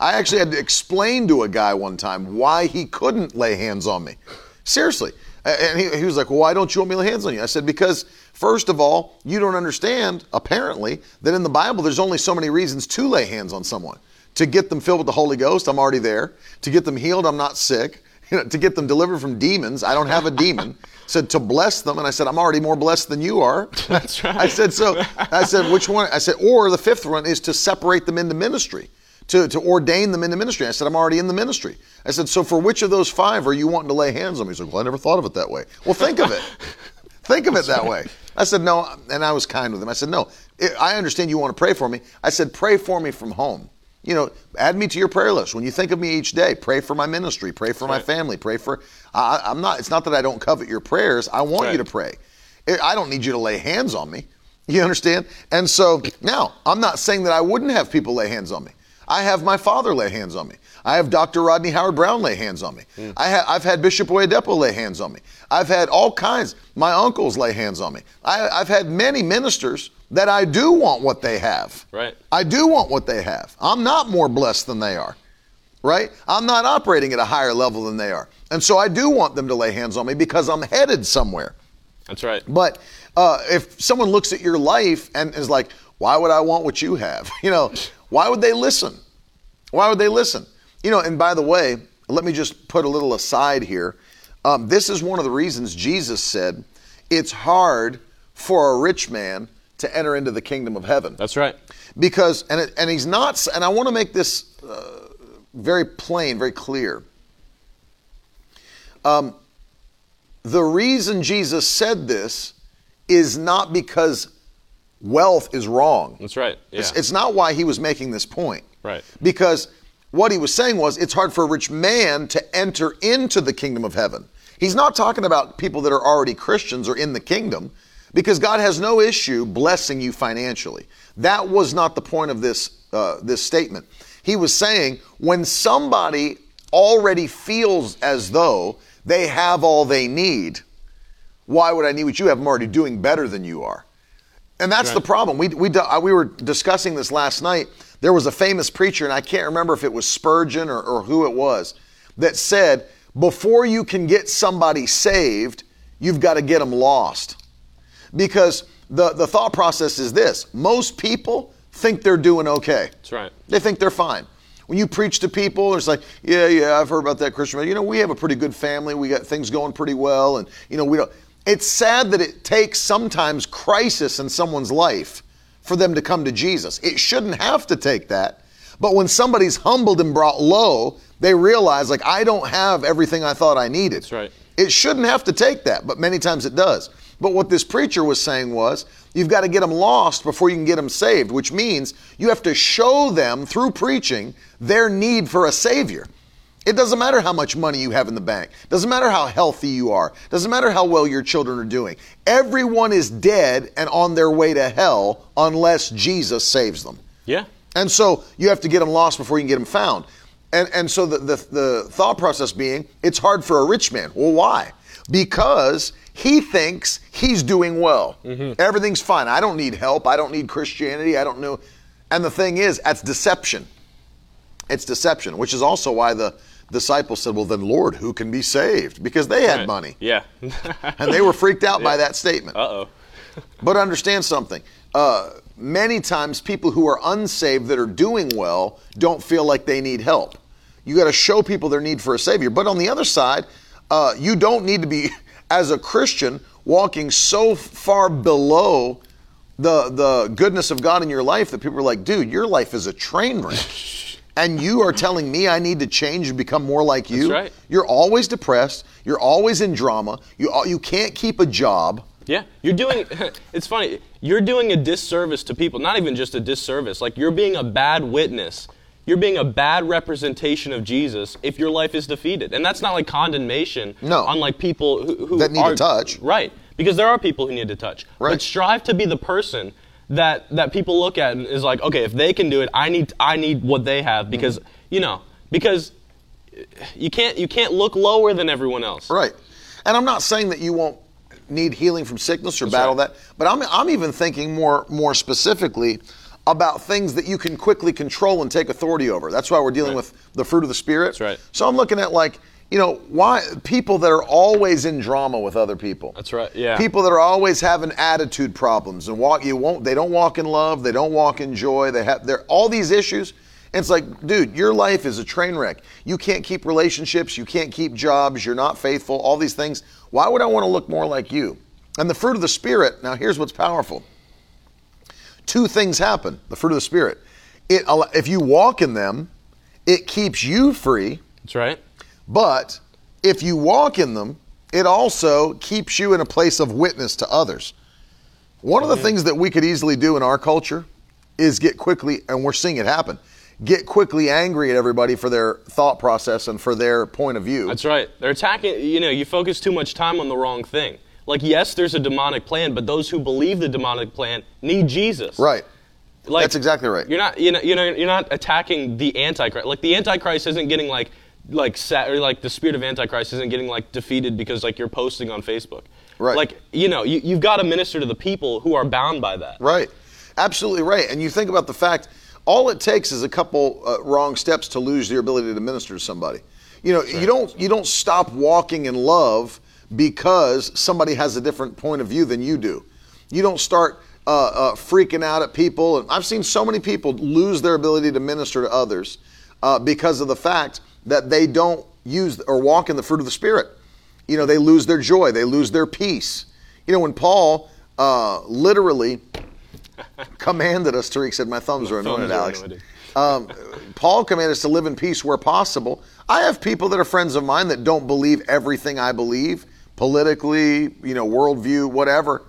I actually had to explain to a guy one time why he couldn't lay hands on me. Seriously. And he, he was like, well, why don't you want me to lay hands on you? I said, because first of all, you don't understand, apparently, that in the Bible there's only so many reasons to lay hands on someone. To get them filled with the Holy Ghost, I'm already there. To get them healed, I'm not sick. You know, to get them delivered from demons, I don't have a demon. Said to bless them, and I said, I'm already more blessed than you are. That's right. I said, so I said, which one? I said, or the fifth one is to separate them into ministry, to, to ordain them into ministry. I said, I'm already in the ministry. I said, so for which of those five are you wanting to lay hands on me? He's like, well, I never thought of it that way. Well, think of it. think of it that way. I said, no, and I was kind with him. I said, no, I- I understand you want to pray for me. I said, pray for me from home. You know, add me to your prayer list. When you think of me each day, pray for my ministry, pray for my right. family, pray for. I, I'm not. It's not that I don't covet your prayers. I want you to pray. I don't need you to lay hands on me. You understand? And so now, I'm not saying that I wouldn't have people lay hands on me. I have my father lay hands on me. I have Dr. Rodney Howard-Browne lay hands on me. I ha- I've had Bishop Oyedepo lay hands on me. I've had all kinds. My uncles lay hands on me. I, I've had many ministers that I do want what they have. Right. I do want what they have. I'm not more blessed than they are right? I'm not operating at a higher level than they are. And so I do want them to lay hands on me because I'm headed somewhere. That's right. But uh, if someone looks at your life and is like, why would I want what you have? You know, why would they listen? Why would they listen? You know, and by the way, let me just put a little aside here. Um, this is one of the reasons Jesus said it's hard for a rich man to enter into the kingdom of heaven That's right. because and it, and he's not and I want to make this uh, very plain, very clear. Um, the reason Jesus said this is not because wealth is wrong. That's right. Yeah. It's, it's not why he was making this point. Right. Because what he was saying was it's hard for a rich man to enter into the kingdom of heaven. He's not talking about people that are already Christians or in the kingdom because God has no issue blessing you financially. That was not the point of this, uh, this statement. He was saying when somebody already feels as though they have all they need, why would I need what you have? I'm already doing better than you are. And that's the problem. We, we, uh, we were discussing this last night. There was a famous preacher, and I can't remember if it was Spurgeon or, or who it was, that said, before you can get somebody saved, you've got to get them lost. Because the, the thought process is this most people think they're doing okay. That's right. They think they're fine. When you preach to people, it's like, yeah, yeah, I've heard about that Christian. You know, we have a pretty good family. We got things going pretty well, and you know, we don't. It's sad that it takes sometimes crisis in someone's life for them to come to Jesus. It shouldn't have to take that, but when somebody's humbled and brought low, they realize like I don't have everything I thought I needed. That's right. It shouldn't have to take that, but many times it does. But what this preacher was saying was, you've got to get them lost before you can get them saved, which means you have to show them through preaching their need for a Savior. It doesn't matter how much money you have in the bank. Doesn't matter how healthy you are. Doesn't matter how well your children are doing. Everyone is dead and on their way to hell unless Jesus saves them. Yeah. And so you have to get them lost before you can get them found. And, and so the, the, the thought process being, it's hard for a rich man. Well, why? Because he thinks he's doing well. Mm-hmm. Everything's fine. I don't need help. I don't need Christianity. I don't know. And the thing is, that's deception. It's deception, which is also why the disciples said, Well, then, Lord, who can be saved? Because they had Right. money. Yeah. And they were freaked out by that statement. uh oh. But understand something. Uh, many times, people who are unsaved that are doing well don't feel like they need help. You got to show people their need for a savior. But on the other side, uh, you don't need to be, as a Christian, walking so far below the the goodness of God in your life that people are like, dude, your life is a train wreck. And you are telling me I need to change and become more like you. That's right. You're always depressed. You're always in drama. You you can't keep a job. Yeah, you're doing. It's funny. You're doing a disservice to people. Not even just a disservice. Like you're being a bad witness. You're being a bad representation of Jesus if your life is defeated, and that's not like condemnation No. on like people who, who That need to are, touch. Right, because there are people who need to touch. Right. But strive to be the person that that people look at and is like, okay, if they can do it, I need I need what they have because Mm-hmm. you know because you can't you can't look lower than everyone else. Right. And I'm not saying that you won't need healing from sickness or battle right. that, but I'm, I'm even thinking more more specifically about things that you can quickly control and take authority over. That's why we're dealing Right. with the fruit of the spirit. That's right. So I'm looking at like, you know, why people that are always in drama with other people. That's right, yeah. People that are always having attitude problems and walk you won't they don't walk in love, they don't walk in joy, they have they're all these issues. And it's like, dude, your life is a train wreck. You can't keep relationships, you can't keep jobs, you're not faithful, all these things. Why would I want to look more like you? And the fruit of the Spirit, now here's what's powerful. Two things happen the fruit of the Spirit. It, if you walk in them, it keeps you free, That's right. But if you walk in them, it also keeps you in a place of witness to others. One of the things that we could easily do in our culture is get quickly, and we're seeing it happen, get quickly angry at everybody for their thought process and for their point of view. That's right. They're attacking, you know, you focus too much time on the wrong thing. Like, yes, there's a demonic plan, but those who believe the demonic plan need Jesus. right. Like, That's exactly right. You're not, you know, you know, you're not attacking the Antichrist. Like, the Antichrist isn't getting like, like, sa- or like the spirit of Antichrist isn't getting like defeated because like you're posting on Facebook. Right. Like, you know, you, you've got to minister to the people who are bound by that. Right. Absolutely right. And you think about the fact, all it takes is a couple uh, wrong steps to lose your ability to minister to somebody. You know, you don't you don't stop walking in love because somebody has a different point of view than you do. You don't start uh, uh, freaking out at people. And I've seen so many people lose their ability to minister to others uh, because of the fact that they don't use or walk in the fruit of the Spirit. You know, they lose their joy, they lose their peace. You know, when Paul uh, literally commanded us, Tariq said, My thumbs are anointed, thumbs are Alex. anointed. Um, Paul commanded us to live in peace where possible. I have people that are friends of mine that don't believe everything I believe, politically, you know, worldview, whatever,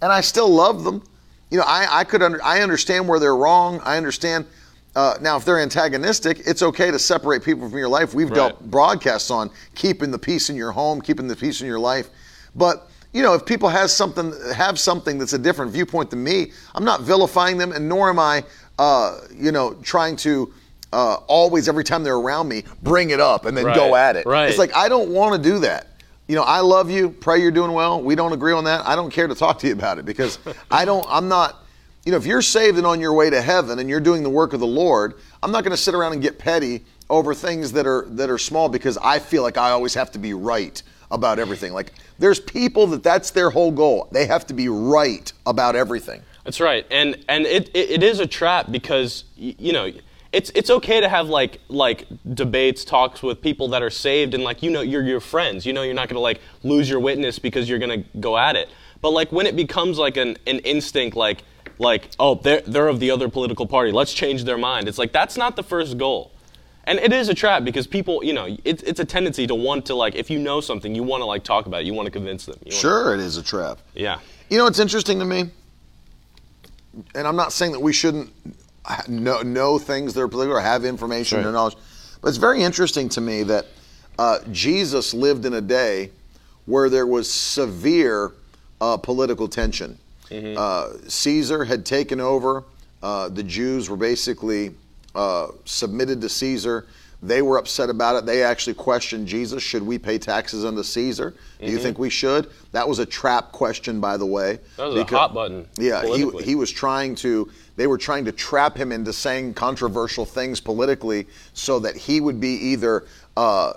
and I still love them. You know, I, I could under, I understand where they're wrong. I understand. Uh, now, if they're antagonistic, it's okay to separate people from your life. We've dealt broadcasts on keeping the peace in your home, keeping the peace in your life. But you know, if people has something have something that's a different viewpoint than me, I'm not vilifying them, and nor am I, uh, you know, trying to uh, always every time they're around me bring it up and then go at it. right. It's like I don't want to do that. You know, I love you. Pray you're doing well. We don't agree on that. I don't care to talk to you about it because I don't. I'm not. You know, if you're saved and on your way to heaven and you're doing the work of the Lord, I'm not going to sit around and get petty over things that are that are small because I feel like I always have to be right about everything. Like there's people that that's their whole goal. They have to be right about everything. That's right, and and it, it, it is a trap because you know it's it's okay to have like like debates, talks with people that are saved, and like you know you're your friends. You know you're not gonna like lose your witness because you're gonna go at it. But like when it becomes like an, an instinct, like like oh they're they're of the other political party, let's change their mind. It's like that's not the first goal. And it is a trap because people, you know, it's, it's a tendency to want to like, if you know something, you want to like talk about it, you want to convince them. Sure, it is a trap. yeah. You know it's interesting to me? And I'm not saying that we shouldn't know, know things that are political or have information Sure. or knowledge, but it's very interesting to me that uh, Jesus lived in a day where there was severe uh, political tension. Uh, Caesar had taken over. Uh, the Jews were basically uh, submitted to Caesar. They were upset about it. They actually questioned Jesus. Should we pay taxes unto Caesar? Do you think we should? That was a trap question, by the way. That was a hot button Yeah, he, he was trying to, they were trying to trap him into saying controversial things politically so that he would be either, uh,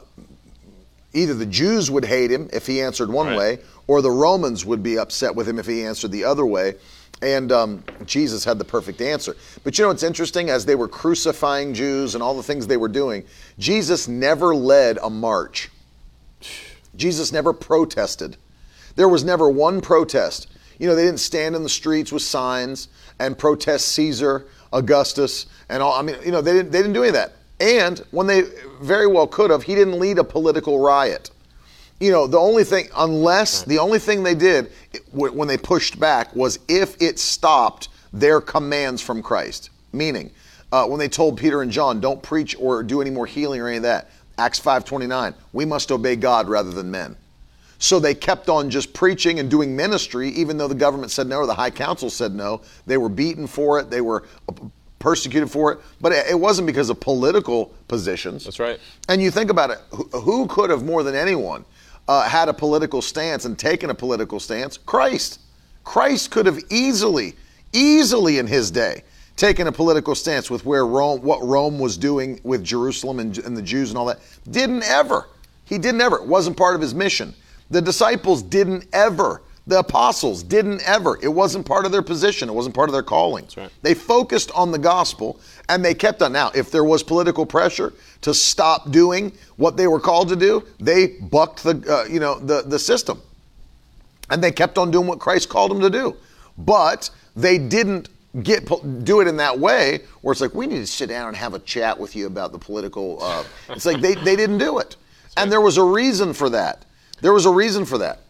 either the Jews would hate him if he answered one Right. way, or the Romans would be upset with him if he answered the other way. And um, Jesus had the perfect answer. But you know what's interesting? As they were crucifying Jews and all the things they were doing, Jesus never led a march. Jesus never protested. There was never one protest. You know, they didn't stand in the streets with signs and protest Caesar, Augustus, and all. I mean, you know, they didn't, they didn't do any of that. And when they very well could have, he didn't lead a political riot. You know, the only thing, unless the only thing they did when they pushed back was if it stopped their commands from Christ. Meaning, uh, when they told Peter and John, don't preach or do any more healing or any of that. Acts 5.29, we must obey God rather than men. So they kept on just preaching and doing ministry, even though the government said no or the high council said no. They were beaten for it. They were persecuted for it. But it wasn't because of political positions. That's right. And you think about it, who could have more than anyone uh, had a political stance and taken a political stance? Christ. Christ could have easily, easily in his day taken a political stance with where Rome, what Rome was doing with Jerusalem and, and the Jews and all that. Didn't ever. He didn't ever. It wasn't part of his mission. The disciples didn't ever. The apostles didn't ever. It wasn't part of their position. It wasn't part of their calling. Right. They focused on the gospel and they kept on. Now, if there was political pressure to stop doing what they were called to do, they bucked the uh, you know the the system, and they kept on doing what Christ called them to do. But they didn't get do it in that way where it's like we need to sit down and have a chat with you about the political. Uh, it's like they they didn't do it, and there was a reason for that. There was a reason for that.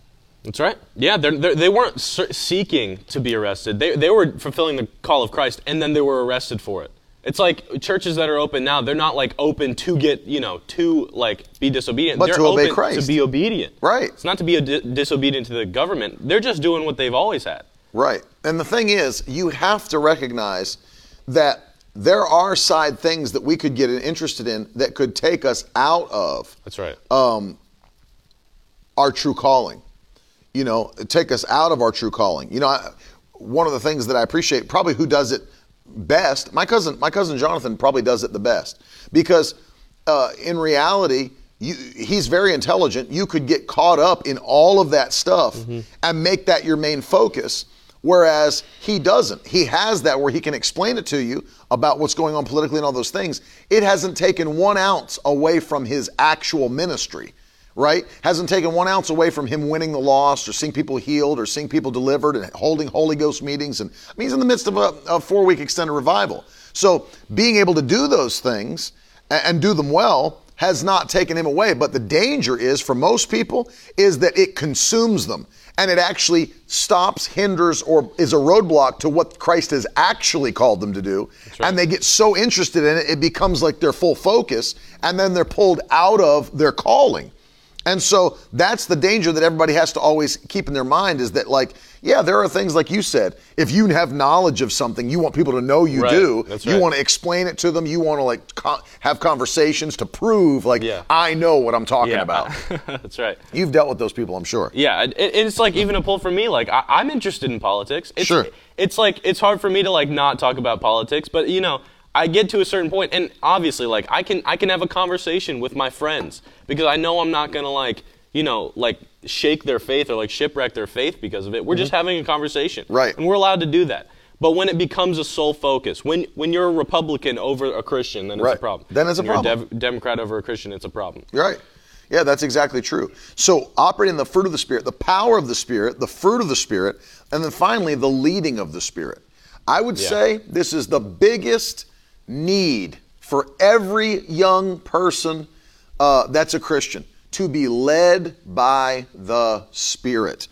That's right. Yeah, they're, they're, they were not seeking to be arrested. They, they were fulfilling the call of Christ, and then they were arrested for it. It's like churches that are open now, they're not like open to get, you know, to like be disobedient. But they're to obey open Christ. to be obedient. Right. It's not to be a di- disobedient to the government. They're just doing what they've always had. Right. And the thing is, you have to recognize that there are side things that we could get interested in that could take us out of That's right. um, our true calling. You know, take us out of our true calling. You know, I, one of the things that I appreciate, probably who does it best, my cousin, my cousin Jonathan probably does it the best because uh, in reality, you, he's very intelligent. You could get caught up in all of that stuff mm-hmm. and make that your main focus. Whereas he doesn't. He has that where he can explain it to you about what's going on politically and all those things. It hasn't taken one ounce away from his actual ministry right? Hasn't taken one ounce away from him winning the lost or seeing people healed or seeing people delivered and holding Holy Ghost meetings. And I mean, he's in the midst of a, a four week extended revival. So being able to do those things and, and do them well has not taken him away. But the danger is for most people is that it consumes them and it actually stops, hinders, or is a roadblock to what Christ has actually called them to do. Right. And they get so interested in it, it becomes like their full focus, and then they're pulled out of their calling. And so that's the danger that everybody has to always keep in their mind is that, like, yeah, there are things like you said. If you have knowledge of something, you want people to know you right. do. That's you right. want to explain it to them. You want to like co- have conversations to prove, like, yeah. I know what I'm talking yeah. about. that's right. You've dealt with those people, I'm sure. Yeah, it, it's like even a pull for me. Like I, am interested in politics. It's, sure. It's like it's hard for me to like not talk about politics, but you know. I get to a certain point, and obviously, like I can, I can have a conversation with my friends because I know I'm not gonna like, you know, like shake their faith or like shipwreck their faith because of it. We're mm-hmm. just having a conversation. Right. And we're allowed to do that. But when it becomes a sole focus, when when you're a Republican over a Christian, then it's right. a problem. Then it's a when problem. You're a Dev- Democrat over a Christian, it's a problem. Right. Yeah, that's exactly true. So operating the fruit of the Spirit, the power of the Spirit, the fruit of the Spirit, and then finally the leading of the Spirit. I would Yeah. say this is the biggest need for every young person uh, that's a Christian to be led by the Spirit.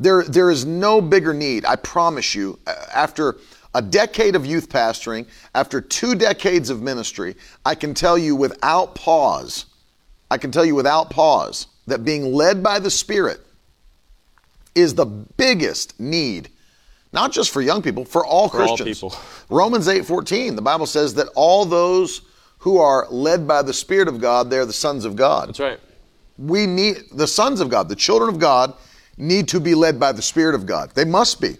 There, there is no bigger need, I promise you, after a decade of youth pastoring, after two decades of ministry, I can tell you without pause, I can tell you without pause that being led by the Spirit is the biggest need, not just for young people, for all For all Christians. people. Romans 8:14, the Bible says that all those who are led by the Spirit of God, they're the sons of God That's right. we need the sons of God, the children of God, need to be led by the Spirit of God. They must be.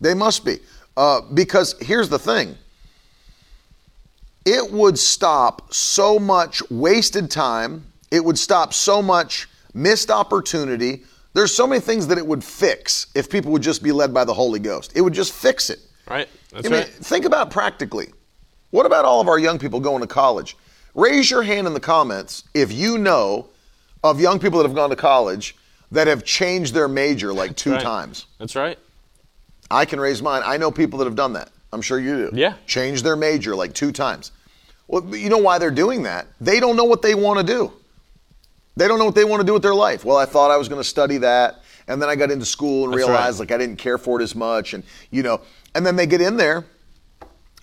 They must be. Uh, because here's the thing it would stop so much wasted time, it would stop so much missed opportunity. There's so many things that it would fix if people would just be led by the Holy Ghost. It would just fix it. Right. That's I mean, right. think about practically. What about all of our young people going to college? Raise your hand in the comments if you know of young people that have gone to college that have changed their major like two Right. times. That's right. I can raise mine. I know people that have done that. I'm sure you do. Yeah. Change their major like two times. Well, you know why they're doing that? They don't know what they want to do. They don't know what they want to do with their life. Well, I thought I was going to study that, and then I got into school and That's realized right. like I didn't care for it as much, and you know, and then they get in there,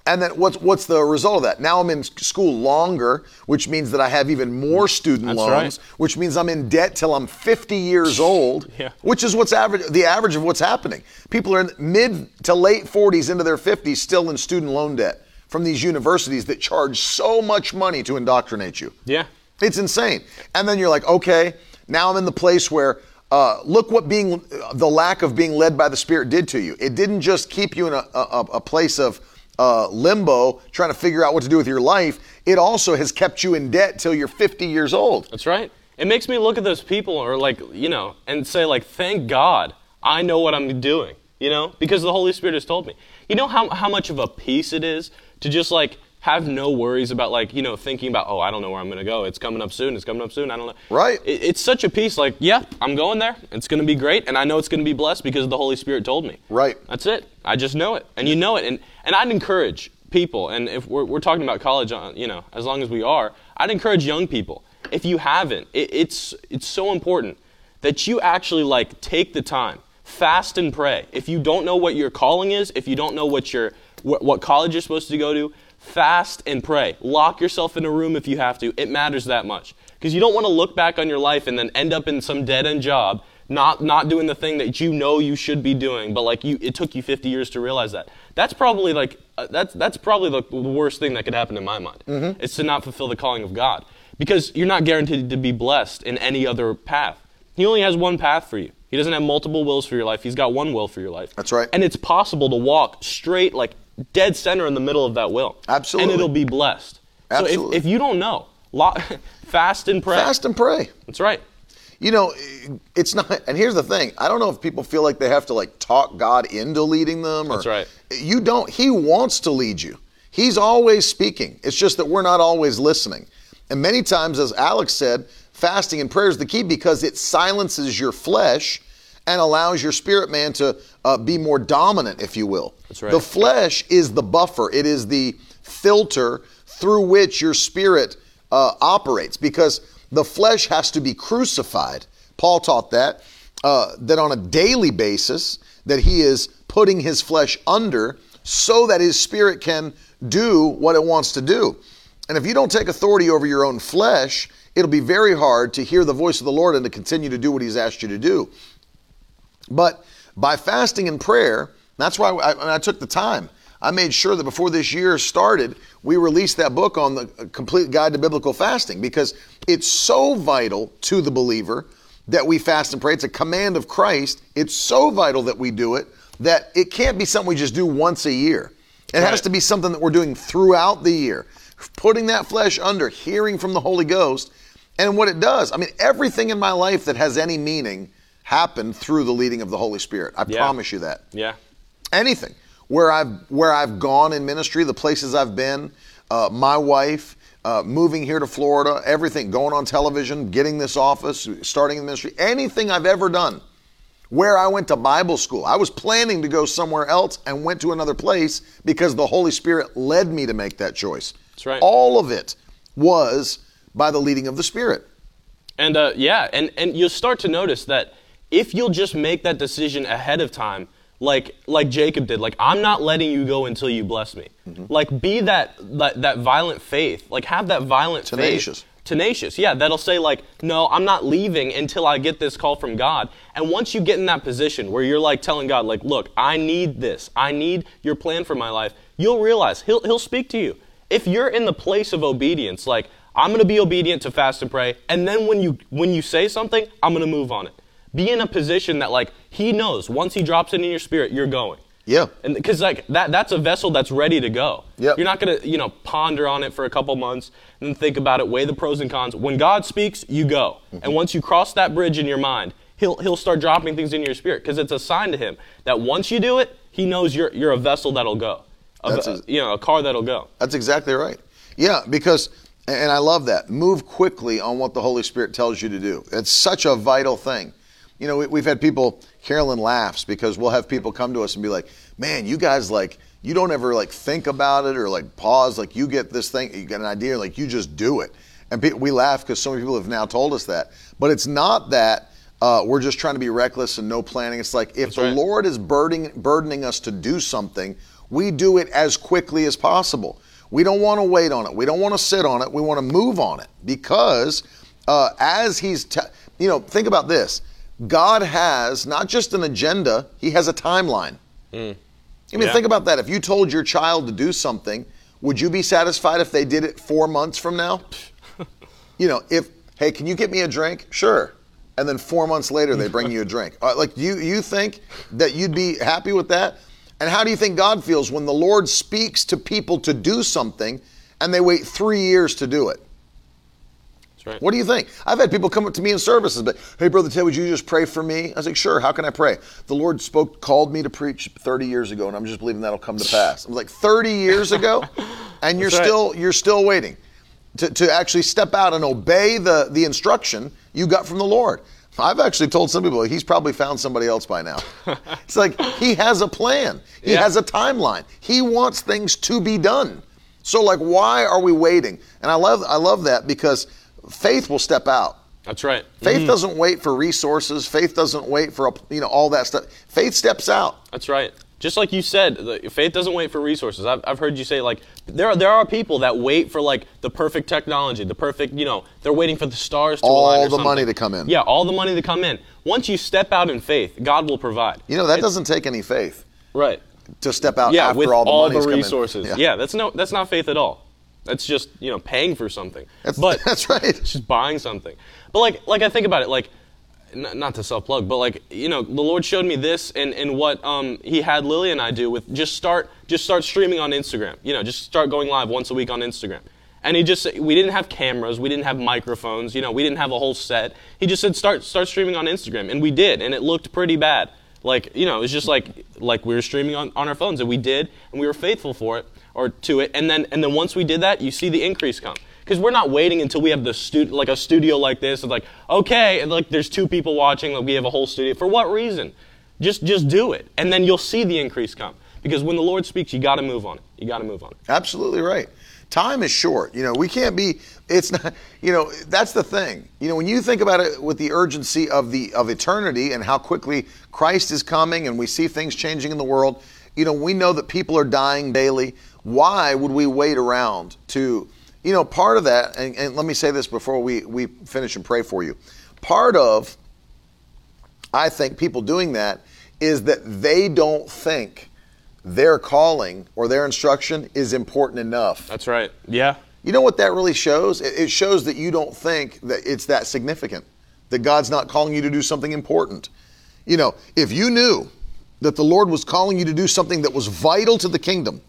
and then what's what's the result of that? Now I'm in school longer, which means that I have even more student That's loans, right. which means I'm in debt till I'm 50 years old, Yeah. which is what's average the average of what's happening. People are in mid to late 40s into their 50s still in student loan debt from these universities that charge so much money to indoctrinate you. Yeah. It's insane. And then you're like, okay, now I'm in the place where uh, look what being the lack of being led by the Spirit did to you. It didn't just keep you in a, a, a place of uh, limbo trying to figure out what to do with your life. It also has kept you in debt till you're 50 years old. That's right. It makes me look at those people or like, you know, and say like, thank God I know what I'm doing, you know, because the Holy Spirit has told me. You know how, how much of a peace it is to just like have no worries about like, you know, thinking about, oh, I don't know where I'm going to go. It's coming up soon. It's coming up soon. I don't know. Right. It, it's such a peace like, yeah, I'm going there. It's going to be great. And I know it's going to be blessed because the Holy Spirit told me. Right. That's it. I just know it. And you know it. And, and I'd encourage people, and if we're, we're talking about college, uh, you know, as long as we are, I'd encourage young people. If you haven't, it, it's, it's so important that you actually like take the time, fast and pray. If you don't know what your calling is, if you don't know what your, what, what college you're supposed to go to, fast and pray. Lock yourself in a room if you have to. It matters that much. Because you don't want to look back on your life and then end up in some dead end job not not doing the thing that you know you should be doing, but like you, it took you 50 years to realize that. That's probably like uh, that's that's probably the, the worst thing that could happen in my mind. It's to not fulfill the calling of God because you're not guaranteed to be blessed in any other path. He only has one path for you. He doesn't have multiple wills for your life. He's got one will for your life. That's right. And it's possible to walk straight, like dead center in the middle of that will. Absolutely. And it'll be blessed. Absolutely. So if, if you don't know, fast and pray. Fast and pray. That's right. You know, it's not. And here's the thing: I don't know if people feel like they have to like talk God into leading them. Or, That's right. You don't. He wants to lead you. He's always speaking. It's just that we're not always listening. And many times, as Alex said, fasting and prayer is the key because it silences your flesh and allows your spirit man to uh, be more dominant, if you will. That's right. The flesh is the buffer. It is the filter through which your spirit uh, operates because the flesh has to be crucified. Paul taught that uh, that on a daily basis that he is putting his flesh under so that his spirit can do what it wants to do. And if you don't take authority over your own flesh, it'll be very hard to hear the voice of the Lord and to continue to do what he's asked you to do. But by fasting and prayer, that's why I, I took the time. I made sure that before this year started, we released that book on the uh, complete guide to biblical fasting because it's so vital to the believer that we fast and pray. It's a command of Christ. It's so vital that we do it that it can't be something we just do once a year. It has to be something that we're doing throughout the year, putting that flesh under, hearing from the Holy Ghost. And what it does, I mean, everything in my life that has any meaning happened through the leading of the Holy Spirit. I Yeah. promise you that. Yeah. Anything where I've where I've gone in ministry, the places I've been, uh, my wife, uh, moving here to Florida, everything, going on television, getting this office, starting the ministry, anything I've ever done. Where I went to Bible school, I was planning to go somewhere else and went to another place because the Holy Spirit led me to make that choice. That's right. All of it was by the leading of the Spirit. And uh, yeah, and, and you'll start to notice that if you'll just make that decision ahead of time, like like Jacob did, like I'm not letting you go until you bless me. Mm-hmm. Like be that, that that violent faith. Like have that violent Tenacious. faith. Tenacious. Yeah, that'll say like, no, I'm not leaving until I get this call from God. And once you get in that position where you're like telling God, like, look, I need this. I need your plan for my life. You'll realize he'll he'll speak to you. If you're in the place of obedience, like I'm going to be obedient to fast and pray, and then when you when you say something, I'm going to move on it. Be in a position that like he knows once he drops it in your spirit, you're going. Yeah. And because like that that's a vessel that's ready to go. Yeah. You're not gonna, you know, ponder on it for a couple months and then think about it, weigh the pros and cons. When God speaks, you go. Mm-hmm. And once you cross that bridge in your mind, he'll he'll start dropping things in your spirit because it's a sign to him that once you do it, he knows you're you're a vessel that'll go. A, That's a- you know, a car that'll go. That's exactly right. Yeah, because, and I love that. Move quickly on what the Holy Spirit tells you to do. It's such a vital thing. You know, we, we've had people, Carolyn laughs because we'll have people come to us and be like, man, you guys like, you don't ever like think about it or like pause. Like you get this thing, you get an idea, like you just do it. And pe- we laugh because so many people have now told us that. But it's not that uh, we're just trying to be reckless and no planning. It's like if That's the right. Lord is burdening, burdening us to do something, we do it as quickly as possible. We don't want to wait on it. We don't want to sit on it. We want to move on it because uh, as He's, te- you know, think about this. God has not just an agenda; He has a timeline. I mean, Yeah. think about that. If you told your child to do something, would you be satisfied if they did it four months from now? you know, if hey, can you get me a drink? Sure. And then four months later, they bring you a drink. Uh, like, you you think that you'd be happy with that? And how do you think God feels when the Lord speaks to people to do something, and they wait three years to do it? Right. What do you think? I've had people come up to me in services, but hey, brother Ted, would you just pray for me? I was like, sure. How can I pray? The Lord spoke, called me to preach 30 years ago, and I'm just believing that'll come to pass. I'm like, 30 years ago, and you're right. still you're still waiting to, to actually step out and obey the the instruction you got from the Lord. I've actually told some people he's probably found somebody else by now. it's like he has a plan. He Yeah. has a timeline. He wants things to be done. So like why are we waiting? And I love I love that because faith will step out. That's right. Faith mm. doesn't wait for resources. Faith doesn't wait for a, you know all that stuff. Faith steps out. That's right. Just like you said, the, faith doesn't wait for resources. I've, I've heard you say like there are, there are people that wait for like the perfect technology, the perfect you know they're waiting for the stars to All align or the money to come in. Yeah, all the money to come in. Once you step out in faith, God will provide. You know that It's- doesn't take any faith right. to step out Yeah, after with all the all the come in. resources. Yeah. that's no that's not faith at all. That's just you know paying for something. That's, but that's right. it's just buying something. But like like I think about it like n- not to self plug, but like you know the Lord showed me this and and what um, He had Lily and I do with just start just start streaming on Instagram. You know, just start going live once a week on Instagram. And he just we didn't have cameras, we didn't have microphones, you know, we didn't have a whole set. He just said start start streaming on Instagram, and we did, and it looked pretty bad. Like you know, it was just like like we were streaming on, on our phones, and we did, and we were faithful for it or to it, and then and then once we did that, you see the increase come because we're not waiting until we have the stu- like a studio like this. It's like okay, and like there's two people watching, like we have a whole studio. For what reason? Just just do it, and then you'll see the increase come. Because when the Lord speaks, you got to move on it. You got to move on it. Absolutely right. Time is short. You know, we can't be. It's not. You know, that's the thing. You know, when you think about it with the urgency of the of eternity and how quickly Christ is coming, and we see things changing in the world. You know, we know that people are dying daily. Why would we wait around to? You know, part of that, and, and let me say this before we we finish and pray for you. Part of I think people doing that is that they don't think their calling or their instruction is important enough. That's right. Yeah. You know what that really shows? It it shows that you don't think that it's that significant, that God's not calling you to do something important. You know, if you knew that the Lord was calling you to do something that was vital to the kingdom,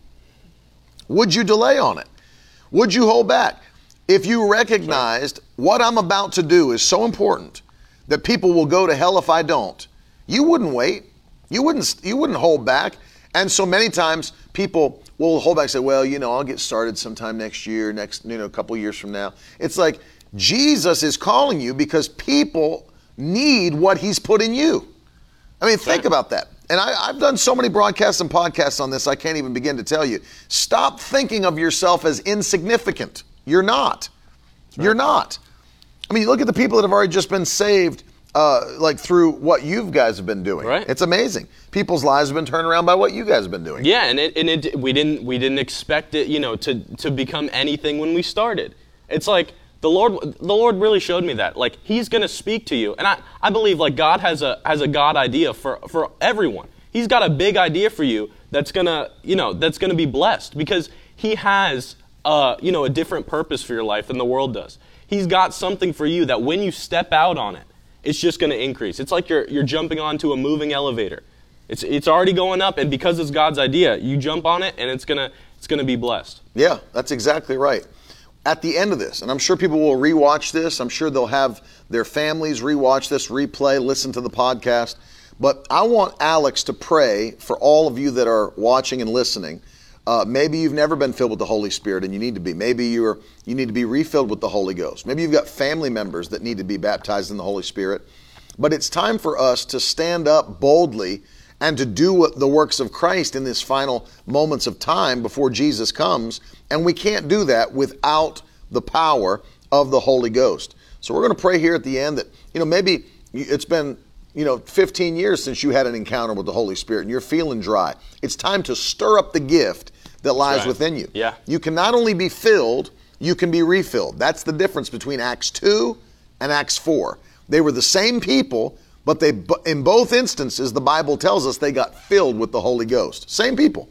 would you delay on it? Would you hold back? If you recognized what I'm about to do is so important that people will go to hell if I don't, you wouldn't wait. You wouldn't you wouldn't hold back. And so many times people will hold back and say, "Well, you know, I'll get started sometime next year, next, you know, a couple years from now." It's like Jesus is calling you because people need what he's put in you. I mean, think about that. And I, I've done so many broadcasts and podcasts on this, I can't even begin to tell you. Stop thinking of yourself as insignificant. You're not. You're not. I mean, look at the people that have already just been saved, uh, like through what you guys have been doing. Right. It's amazing. People's lives have been turned around by what you guys have been doing. Yeah, and it, and it we didn't we didn't expect it, you know, to to become anything when we started. It's like the Lord the Lord really showed me that. Like he's going to speak to you. And I I believe like God has a has a God idea for for everyone. He's got a big idea for you that's going to, you know, that's going to be blessed because he has uh, you know, a different purpose for your life than the world does. He's got something for you that when you step out on it, it's just going to increase. It's like you're you're jumping onto a moving elevator. It's it's already going up, and because it's God's idea, you jump on it, and it's gonna it's gonna be blessed. Yeah, that's exactly right. At the end of this, and I'm sure people will rewatch this, I'm sure they'll have their families rewatch this, replay, listen to the podcast. But I want Alex to pray for all of you that are watching and listening. Uh, maybe you've never been filled with the Holy Spirit and you need to be. Maybe you're you need to be refilled with the Holy Ghost. Maybe you've got family members that need to be baptized in the Holy Spirit. But it's time for us to stand up boldly and to do what- the works of Christ in this final moments of time before Jesus comes. And we can't do that without the power of the Holy Ghost. So we're going to pray here at the end that, you know, maybe it's been, you know, 15 years since you had an encounter with the Holy Spirit and you're feeling dry. It's time to stir up the gift that lies right. within you. Yeah. You can not only be filled, you can be refilled. That's the difference between Acts 2 and Acts 4. They were the same people, but they in both instances the Bible tells us they got filled with the Holy Ghost. Same people.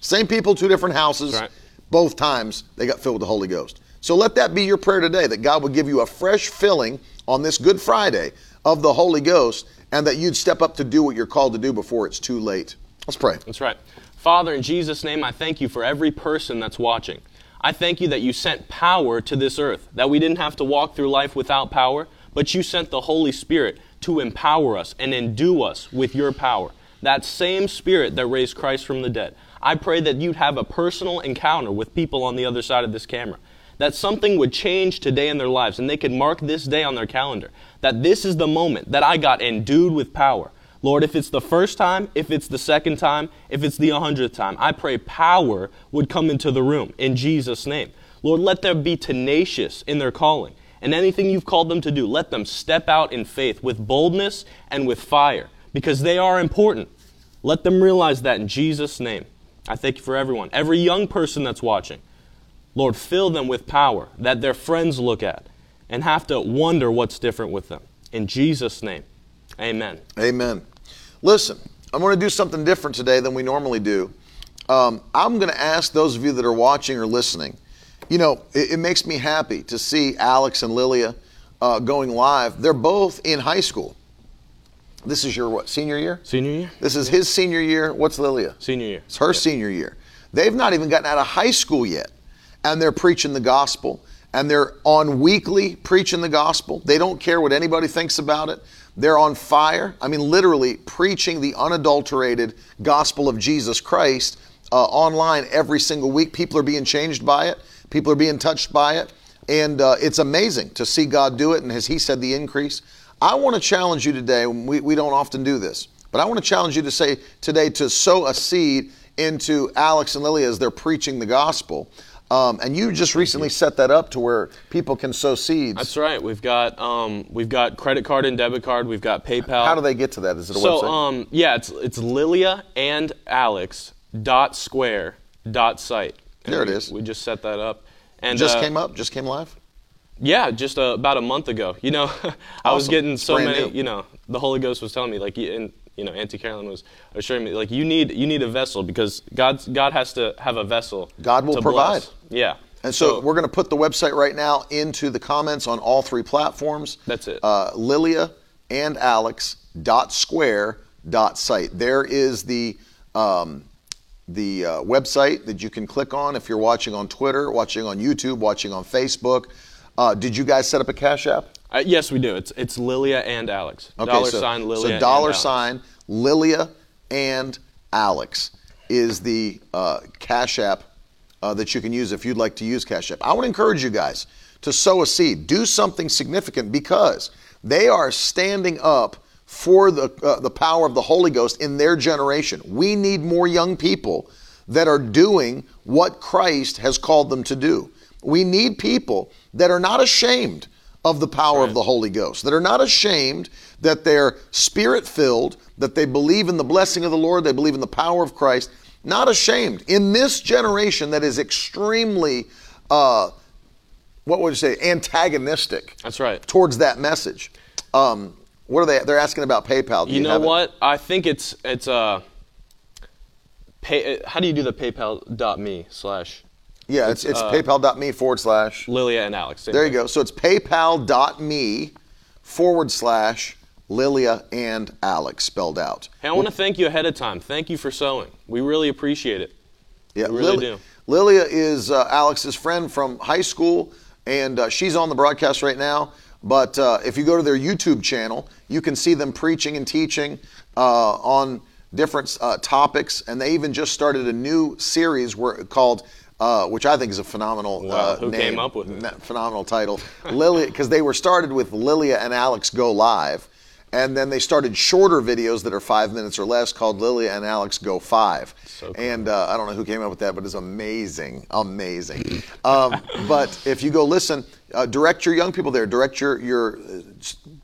Same people, two different houses. Right. Both times they got filled with the Holy Ghost. So let that be your prayer today that God would give you a fresh filling on this Good Friday of the Holy Ghost and that you'd step up to do what you're called to do before it's too late. Let's pray. That's right. Father, in Jesus' name, I thank you for every person that's watching. I thank you that you sent power to this earth, that we didn't have to walk through life without power, but you sent the Holy Spirit to empower us and endue us with your power. That same Spirit that raised Christ from the dead. I pray that you'd have a personal encounter with people on the other side of this camera. That something would change today in their lives and they could mark this day on their calendar. That this is the moment that I got endued with power. Lord, if it's the first time, if it's the second time, if it's the 100th time, I pray power would come into the room in Jesus' name. Lord, let them be tenacious in their calling. And anything you've called them to do, let them step out in faith with boldness and with fire because they are important. Let them realize that in Jesus' name. I thank you for everyone, every young person that's watching. Lord, fill them with power that their friends look at and have to wonder what's different with them. In Jesus' name, amen. Amen. Listen, I'm going to do something different today than we normally do. Um, I'm going to ask those of you that are watching or listening. You know, it, it makes me happy to see Alex and Lilia uh, going live. They're both in high school. This is your what senior year? Senior year? This is his senior year. What's Lilia? Senior year. It's her senior year. They've not even gotten out of high school yet, and they're preaching the gospel, and they're on weekly preaching the gospel. They don't care what anybody thinks about it. They're on fire. I mean, literally preaching the unadulterated gospel of Jesus Christ uh, online every single week. People are being changed by it. People are being touched by it, and uh, it's amazing to see God do it. And as He said, the increase. I want to challenge you today. We, we don't often do this, but I want to challenge you to say today to sow a seed into Alex and Lily as they're preaching the gospel. Um, and you just recently set that up to where people can sow seeds. That's right. We've got um, we've got credit card and debit card. We've got PayPal. How do they get to that? Is it a so website? um, yeah, it's it's Lilia and Alex dot square dot site. And There it is. we- We just set that up. And just uh, came up, just came live. Yeah, just uh, about a month ago. You know, I was getting so Brand many. new. You know, the Holy Ghost was telling me like, and you know, Auntie Carolyn was assuring me like, you need you need a vessel because God God has to have a vessel. God will provide. bless. Yeah. And so, we're going to put the website right now into the comments on all three platforms. That's it. Uh, Lilia and Alex dot square dot site. There is the um, the uh, website that you can click on if you're watching on Twitter, watching on YouTube, watching on Facebook. Uh, did you guys set up a Cash App? Uh, yes, we do. It's it's Lilia and Alex. dollar so, sign Lilia. So dollar Alex. sign Lilia and Alex is the uh, Cash App uh, that you can use if you'd like to use Cash App. I would encourage you guys to sow a seed, do something significant because they are standing up for the uh, the power of the Holy Ghost in their generation. We need more young people that are doing what Christ has called them to do. We need people that are not ashamed of the power of the Holy Ghost, that are not ashamed that they're spirit filled, that they believe in the blessing of the Lord, they believe in the power of Christ, not ashamed. In this generation that is extremely, uh, what would you say, antagonistic That's right. towards that message. Um, what are they? They're asking about PayPal. Do You know have it? what? I think it's it's uh. Pay, uh, how do you do the PayPal.me slash Yeah, it's, it's uh, paypal.me forward slash. Lilia and Alex? There you go. So it's paypal.me forward slash Lilia and Alex spelled out. Hey, I want to thank you ahead of time. Thank you for sowing. We really appreciate it. Yeah, We really Lili- do. Lilia is uh, Alex's friend from high school, and uh, she's on the broadcast right now. But uh, if you go to their YouTube channel, you can see them preaching and teaching uh, on different uh, topics, and they even just started a new series where, called. Uh, which I think is a phenomenal Wow, uh, who name, came up with it? phenomenal title, Lilia, because they were started with Lilia and Alex Go Live, And then they started shorter videos that are five minutes or less called Lilia and Alex Go Five. So cool. And uh, I don't know who came up with that, but it's amazing, amazing. um, but if you go listen, uh, direct your young people there, direct your your uh,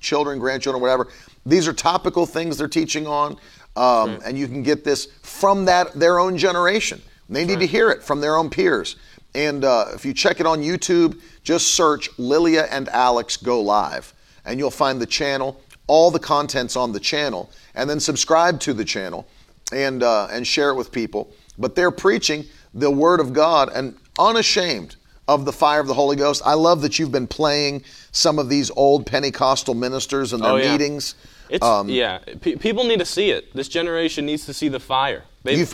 children, grandchildren, whatever. These are topical things they're teaching on, um, and you can get this from that their own generation. They need to hear it from their own peers. And uh, if you check it on YouTube, just search Lilia and Alex Go Live, and you'll find the channel, all the contents on the channel, and then subscribe to the channel and uh, and share it with people. But they're preaching the Word of God and unashamed of the fire of the Holy Ghost. I love that you've been playing some of these old Pentecostal ministers and their Oh, yeah. meetings. It's Um, yeah. Pe people need to see it. This generation needs to see the fire.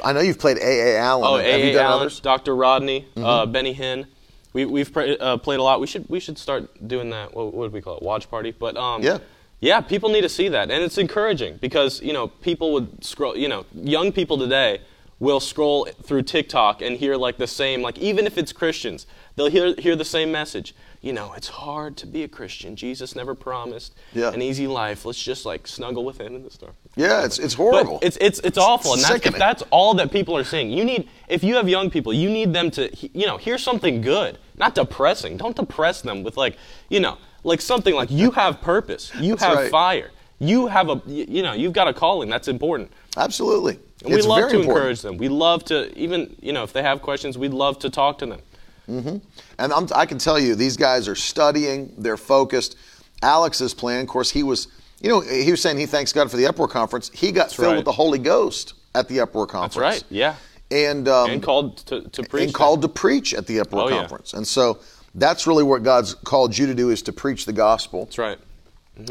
I know you've played A.A. Allen. oh, Have A. you A. done Allen. Mm-hmm. Dr. Rodney, uh, Benny Hinn. We, we've uh, played a lot. We should we should start doing that. What, what do we call it? Watch party. But um, Yeah. yeah. People need to see that, and it's encouraging because you know people would scroll. You know, young people today will scroll through TikTok and hear like the same. Like even if it's Christians, they'll hear hear the same message. You know, it's hard to be a Christian. Jesus never promised Yeah. an easy life. Let's just like snuggle with him in the store. Yeah, it's it's horrible. But it's it's it's awful, and that's, if that's all that people are saying. You need if you have young people, you need them to you know hear something good, not depressing. Don't depress them with like you know like something like you have purpose, you have right. fire, you have a, you know you've got a calling that's important. Absolutely. And we It's love to important. encourage them. We love to even you know if they have questions, we'd love to talk to them. And I'm, I can tell you, these guys are studying, they're focused. Alex's plan, of course, he was, you know, he was saying he thanks God for the Uproar Conference. He got filled right. with the Holy Ghost at the Uproar Conference. That's right. Yeah. And, um, And called to, to preach. and called to preach at the Uproar Oh, yeah. Conference. And so that's really what God's called you to do is to preach the gospel. That's right.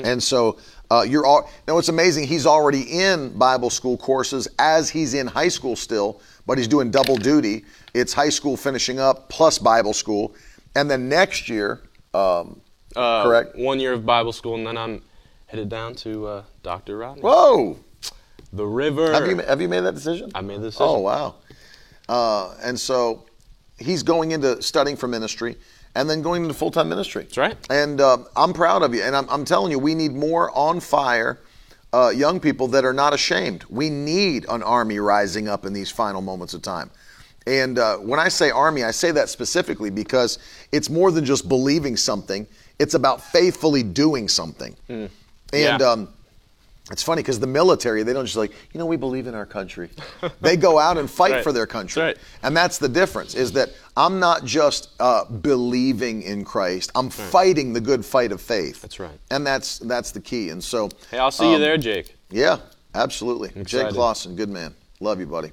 And so uh, you're all now. It's amazing. He's already in Bible school courses as he's in high school still, but he's doing double duty. It's high school finishing up plus Bible school, and then next year, um, Uh, correct? One year of Bible school, and then I'm headed down to uh, Dr. Rodney. Whoa! The river. Have you have you made that decision? I made the decision. Oh wow! Uh, and so he's going into studying for ministry, and then going into full time ministry. That's right. And uh, I'm proud of you. And I'm, I'm telling you, we need more on fire uh, young people that are not ashamed. We need an army rising up in these final moments of time. And uh, when I say army, I say that specifically because it's more than just believing something, it's about faithfully doing something. And Yeah. um, it's funny because the military, they don't just like, you know, we believe in our country. they go out and fight Right. for their country. Right. And that's the difference is that I'm not just uh, believing in Christ, I'm fighting the good fight of faith. That's right. And that's that's the key. And so, Hey, I'll see you um, there, Jake. yeah, absolutely. Jake. Clausen, good man. Love you, buddy.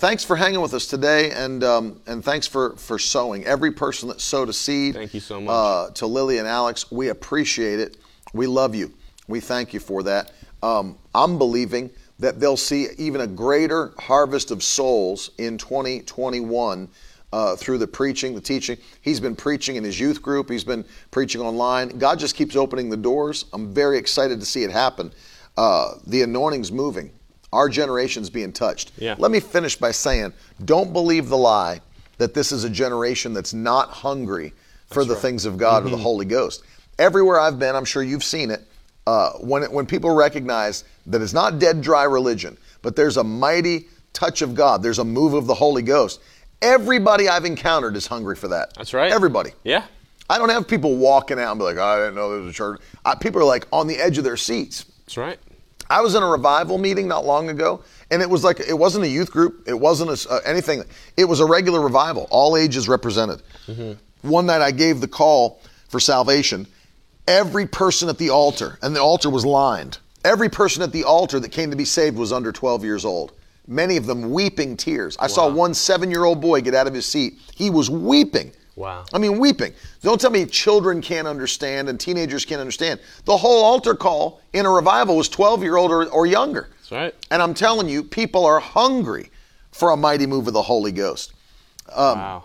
Thanks for hanging with us today, and um, and thanks for for sowing. Every person that sowed a seed. Thank you so much. Uh, to Lily and Alex, we appreciate it. We love you. We thank you for that. Um, I'm believing that they'll see even a greater harvest of souls in 2021 uh, through the preaching, the teaching. He's been preaching in his youth group. He's been preaching online. God just keeps opening the doors. I'm very excited to see it happen. Uh, the anointing's moving. Our generation's being touched. Yeah. Let me finish by saying, don't believe the lie that this is a generation that's not hungry for the things of God or the Holy Ghost. Everywhere I've been, I'm sure you've seen it. Uh, when it, when people recognize that it's not dead dry religion, but there's a mighty touch of God, there's a move of the Holy Ghost. Everybody I've encountered is hungry for that. That's right. Everybody. Yeah. I don't have people walking out and be like, I didn't know there was a church. I, people are like on the edge of their seats. That's right. I was in a revival meeting not long ago, and it was like it wasn't a youth group, it wasn't a, uh, anything. It was a regular revival, all ages represented. One night I gave the call for salvation. Every person at the altar, and the altar was lined. Every person at the altar that came to be saved was under 12 years old. Many of them weeping tears. I saw one seven-year-old boy get out of his seat. He was weeping. Wow. I mean, weeping. Don't tell me children can't understand and teenagers can't understand. The whole altar call in a revival was 12 year old or, or younger. That's right. And I'm telling you, people are hungry for a mighty move of the Holy Ghost. Um, wow.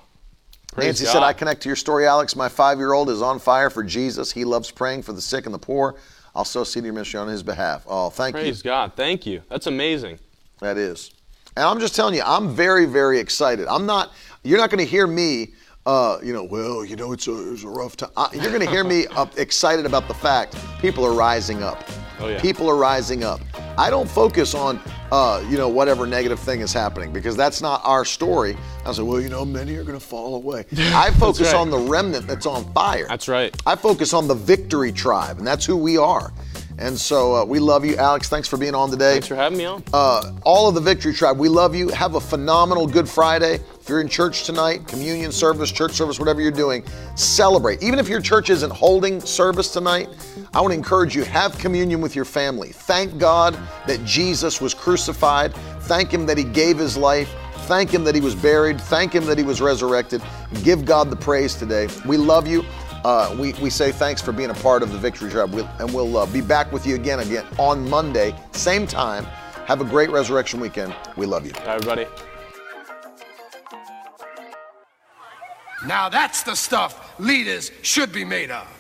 Praise Nancy God. said, I connect to your story, Alex. My five year old is on fire for Jesus. He loves praying for the sick and the poor. I'll sow seed in your ministry on his behalf. Oh, thank Praise you. Praise God. Thank you. That's amazing. That is. And I'm just telling you, I'm very, very excited. I'm not, you're not going to hear me, uh, you know, well, you know, it's a, it's a rough time. Uh, you're going to hear me uh, excited about the fact people are rising up. Oh, yeah. People are rising up. I don't focus on, uh, you know, whatever negative thing is happening because that's not our story. I say, well, you know, many are going to fall away. I focus right. on the remnant that's on fire. That's right. I focus on the victory tribe, and that's who we are. And so uh, we love you, Alex. Thanks for being on today. Thanks for having me on. Uh, all of the Victory Tribe, we love you. Have a phenomenal Good Friday. If you're in church tonight, communion service, church service, whatever you're doing, celebrate. Even if your church isn't holding service tonight, I want to encourage you have communion with your family. Thank God that Jesus was crucified. Thank Him that He gave His life. Thank Him that He was buried. Thank Him that He was resurrected. Give God the praise today. We love you. Uh, we, we say thanks for being a part of the Victory Tribe, we'll, and we'll uh, be back with you again again on Monday, same time. Have a great resurrection weekend. We love you. Bye, everybody. Now that's the stuff leaders should be made of.